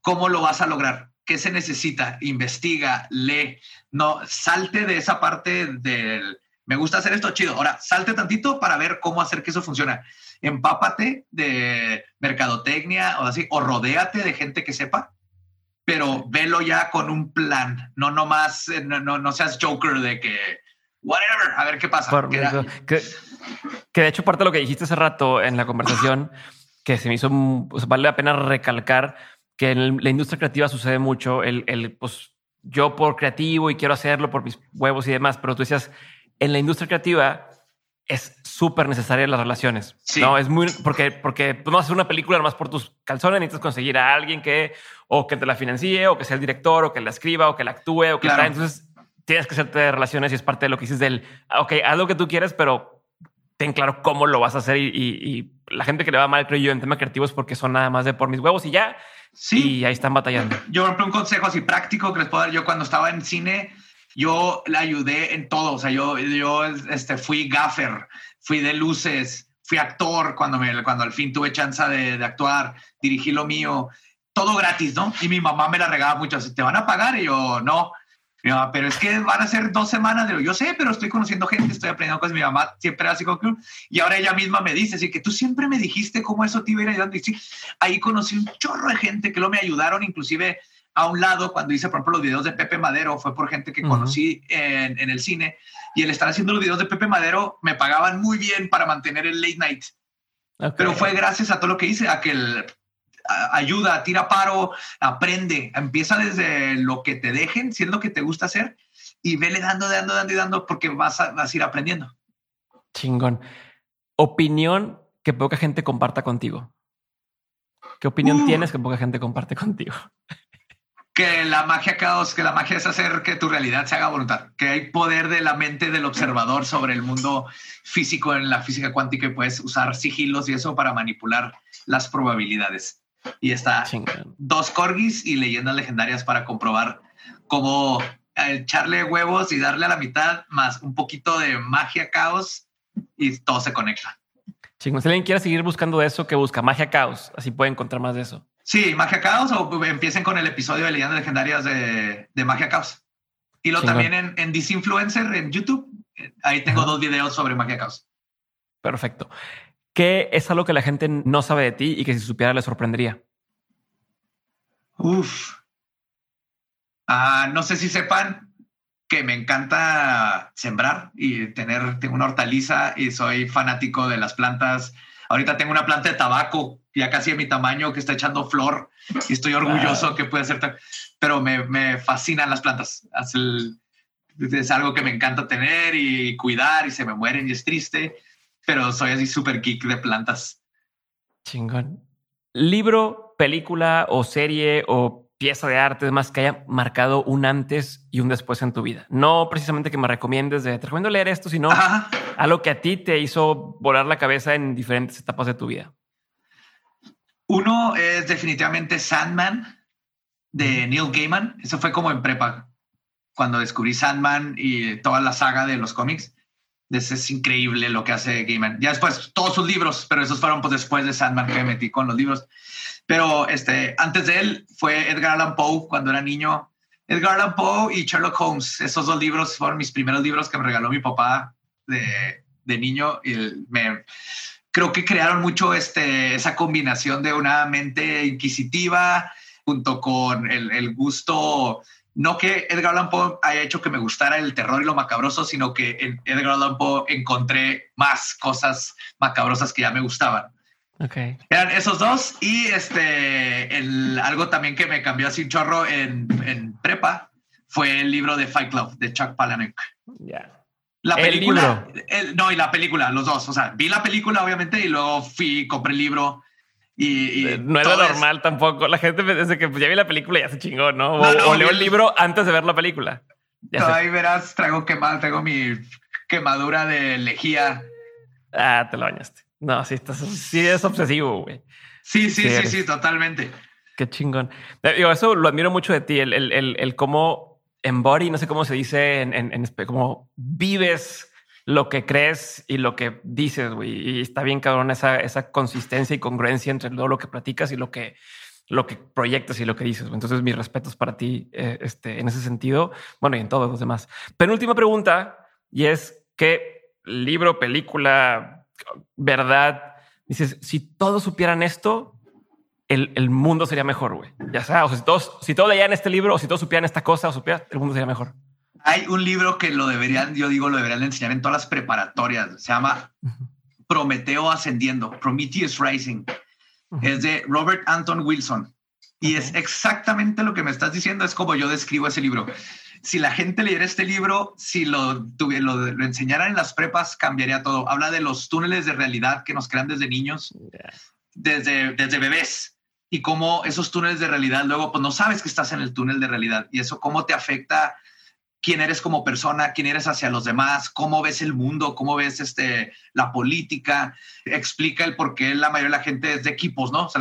¿Cómo lo vas a lograr? ¿Qué se necesita? Investiga, lee. No, salte de esa parte del me gusta hacer esto chido. Ahora, salte tantito para ver cómo hacer que eso funcione. Empápate de mercadotecnia o así, o rodéate de gente que sepa, pero velo ya con un plan. No nomás, eh, no, no, no seas Joker de que, whatever, a ver qué pasa. que, que, de hecho, parte de lo que dijiste hace rato en la conversación, que se me hizo, pues, vale la pena recalcar que en la industria creativa sucede mucho el, el pues, yo por creativo y quiero hacerlo por mis huevos y demás, pero tú decías, en la industria creativa es súper necesaria las relaciones. No es muy porque, porque no hacer una película nomás por tus calzones, necesitas conseguir a alguien que o que te la financie o que sea el director o que la escriba o que la actúe o que claro. Entonces tienes que hacerte relaciones y es parte de lo que dices del ah, ok, haz lo que tú quieres, pero ten claro cómo lo vas a hacer. Y, la gente que le va mal, creo yo, en temas creativos porque son nada más de por mis huevos y ya. Sí. Y ahí están batallando. Yo, un consejo así práctico que les puedo dar yo cuando estaba en cine yo le ayudé en todo, o sea, yo, yo este, fui gaffer, fui de luces, fui actor cuando, me, cuando al fin tuve chance de, de actuar, dirigí lo mío, todo gratis, ¿no? Y mi mamá me la regaba mucho, ¿te van a pagar? Y yo, no. Pero es que van a ser dos semanas. de yo sé, pero estoy conociendo gente, estoy aprendiendo cosas. Mi mamá siempre así como y ahora ella misma me dice, así que tú siempre me dijiste cómo eso te iba a ir ayudando. Y sí, ahí conocí un chorro de gente que lo me ayudaron, inclusive a un lado cuando hice, por ejemplo, los videos de Pepe Madero, fue por gente que conocí en, en, el cine, y el estar haciendo los videos de Pepe Madero me pagaban muy bien para mantener el late night. Pero fue gracias a todo lo que hice, a que el, ayuda, tira paro, aprende, empieza desde lo que te dejen, si es lo que te gusta hacer, y vele dando, dando, dando y dando, porque vas a, vas a ir aprendiendo. Chingón. Opinión que poca gente comparta contigo. ¿Qué opinión uh. tienes que poca gente comparte contigo? que la magia caos, que la magia es hacer que tu realidad se haga voluntad, que hay poder de la mente del observador sobre el mundo físico en la física cuántica y puedes usar sigilos y eso para manipular las probabilidades. Y está dos corgis y leyendas legendarias para comprobar cómo echarle huevos y darle a la mitad más un poquito de magia caos y todo se conecta. Chingón. Si alguien quiere seguir buscando eso, que busca magia caos, así puede encontrar más de eso. Sí, Magia Caos o empiecen con el episodio de Leyendas Legendarias de, de Magia Caos. Y luego también en, en Disinfluencer en YouTube. Ahí tengo dos videos sobre Magia Caos. Perfecto. ¿Qué es algo que la gente no sabe de ti y que si supiera le sorprendería? Uf. Ah, no sé si sepan que me encanta sembrar y tener tengo una hortaliza y soy fanático de las plantas Ahorita tengo una planta de tabaco, ya casi de mi tamaño, que está echando flor y estoy orgulloso que puede ser, pero me, me fascinan las plantas. Es, algo que me encanta tener y cuidar y se me mueren y es triste, pero soy así súper geek de plantas. Chingón. Libro, película o serie o pieza de arte, demás, que haya marcado un antes y un después en tu vida. No precisamente que me recomiendes de te recomiendo leer esto, sino algo que a ti te hizo volar la cabeza en diferentes etapas de tu vida. Uno es definitivamente Sandman de Neil Gaiman. Eso fue como en prepa, cuando descubrí Sandman y toda la saga de los cómics. Es increíble lo que hace Gaiman. Ya después, todos sus libros, pero esos fueron pues, después de Sandman que me metí con los libros. Pero este, antes de él fue Edgar Allan Poe cuando era niño. Edgar Allan Poe y Sherlock Holmes. Esos dos libros fueron mis primeros libros que me regaló mi papá de, de niño. Y me, creo que crearon mucho este, esa combinación de una mente inquisitiva junto con el, el gusto no que Edgar Allan Poe haya hecho que me gustara el terror y lo macabroso, sino que en Edgar Allan Poe encontré más cosas macabrosas que ya me gustaban. Okay. Eran esos dos y este, el, algo también que me cambió así un chorro en, en prepa fue el libro de Fight Club de Chuck Palahniuk. Ya. La película, no, y la película, los dos. O sea, vi la película obviamente y luego fui, compré el libro y, eh, no era normal tampoco. La gente desde que pues, ya vi la película ya se chingó, ¿no? O, leo el libro antes de ver la película. ahí verás, traigo quemado, tengo mi quemadura de lejía. Ah, te lo bañaste. No, sí, estás, sí es obsesivo, güey. Sí, sí, sí, sí, totalmente. Qué chingón. Eh, digo, eso lo admiro mucho de ti, el, el, el, el cómo embody, no sé cómo se dice en, en, en cómo vives lo que crees y lo que dices, güey. Y está bien cabrón esa, esa consistencia y congruencia entre todo lo que platicas y lo que, lo que proyectas y lo que dices. Entonces, mis respetos para ti eh, este, en ese sentido. Bueno, y en todos los demás. Penúltima pregunta, y es ¿qué libro, película, verdad, dices, si todos supieran esto, el, el mundo sería mejor, güey. Ya sea, o sea, si todos, si todos leían este libro, o si todos supieran esta cosa, o supieran, el mundo sería mejor. Hay un libro que lo deberían, yo digo, lo deberían enseñar en todas las preparatorias. Se llama Prometeo Ascendiendo, Prometheus Rising. Es de Robert Anton Wilson. Y es exactamente lo que me estás diciendo, es como yo describo ese libro. Si la gente leyera este libro, si lo, lo, lo enseñaran en las prepas, cambiaría todo. Habla de los túneles de realidad que nos crean desde niños, desde, desde bebés, y cómo esos túneles de realidad luego, pues no sabes que estás en el túnel de realidad y eso cómo te afecta quién eres como persona, quién eres hacia los demás, cómo ves el mundo, cómo ves este, la política, explica el por qué la mayoría de la gente es de equipos, ¿no? O sea,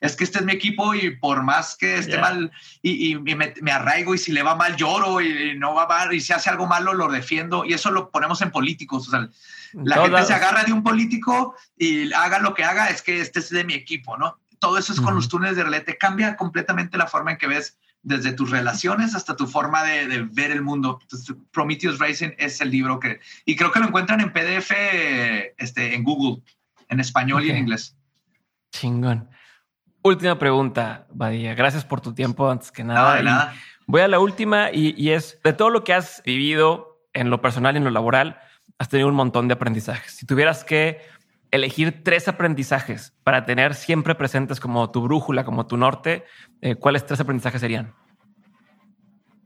es que este es mi equipo y por más que esté mal y, me, arraigo y si le va mal lloro y, no va mal y si hace algo malo lo defiendo y eso lo ponemos en políticos. O sea, la gente se agarra de un político y haga lo que haga, es que este es de mi equipo, ¿no? Todo eso es con los túneles de relete, cambia completamente la forma en que ves desde tus relaciones hasta tu forma de, ver el mundo. Prometheus Rising es el libro que, y creo que lo encuentran en PDF este, en Google, en español y en inglés. Chingón. Última pregunta, Badía. Gracias por tu tiempo antes que nada. De nada. Voy a la última y, y es de todo lo que has vivido en lo personal y en lo laboral, has tenido un montón de aprendizajes. Si tuvieras que elegir tres aprendizajes para tener siempre presentes como tu brújula, como tu norte, eh, ¿cuáles tres aprendizajes serían?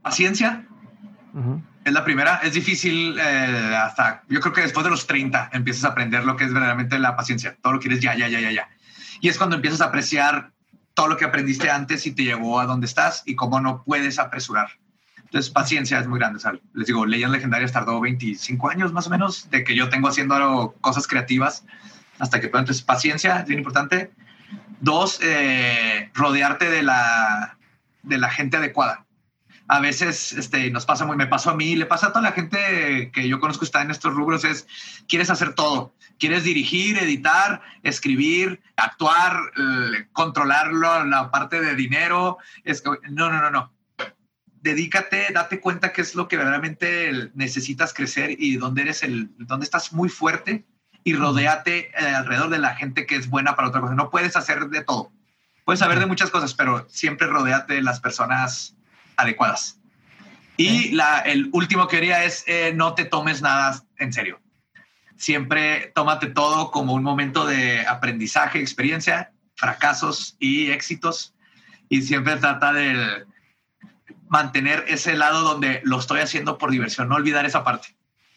Paciencia. Es la primera. Es difícil eh, hasta, yo creo que después de los 30 empiezas a aprender lo que es verdaderamente la paciencia. Todo lo quieres ya, ya, ya, ya, ya. Y es cuando empiezas a apreciar todo lo que aprendiste antes y te llevó a donde estás y cómo no puedes apresurar. Entonces, paciencia es muy grande. les digo, Leyendas Legendarias tardó 25 años más o menos de que yo tengo haciendo cosas creativas hasta que entonces paciencia es bien importante. Dos, eh, rodearte de la, de la gente adecuada. A veces este, nos pasa muy, me pasó a mí, le pasa a toda la gente que yo conozco está en estos rubros, es, quieres hacer todo, quieres dirigir, editar, escribir, actuar, eh, controlarlo, la parte de dinero, es no, no, no, no. Dedícate, date cuenta qué es lo que verdaderamente necesitas crecer y dónde eres el, dónde estás muy fuerte y rodéate eh, alrededor de la gente que es buena para otra cosa. No puedes hacer de todo. Puedes saber de muchas cosas, pero siempre rodéate de las personas adecuadas. Y la, el último que quería es eh, no te tomes nada en serio. Siempre tómate todo como un momento de aprendizaje, experiencia, fracasos y éxitos. Y siempre trata de mantener ese lado donde lo estoy haciendo por diversión, no olvidar esa parte.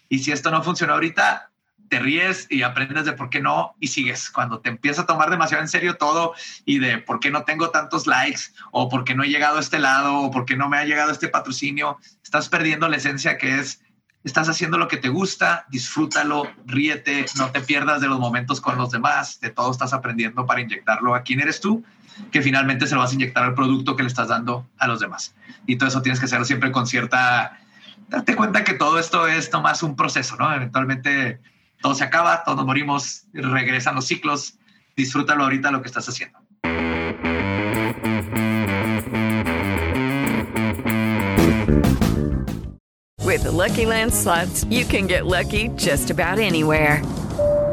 Y si esto no funciona ahorita, te ríes y aprendes de por qué no y sigues. Cuando te empieza a tomar demasiado en serio todo y de por qué no tengo tantos likes o por qué no he llegado a este lado o por qué no me ha llegado este patrocinio, estás perdiendo la esencia que es, estás haciendo lo que te gusta, disfrútalo, ríete, no te pierdas de los momentos con los demás, de todo estás aprendiendo para inyectarlo a quién eres tú, que finalmente se lo vas a inyectar al producto que le estás dando a los demás. Y todo eso tienes que hacerlo siempre con cierta... Date cuenta que todo esto es nomás un proceso, ¿no? Eventualmente todo se acaba, todos nos morimos, regresan los ciclos. Disfrútalo ahorita lo que estás haciendo. With the Lucky Land slots, you can get lucky just about anywhere.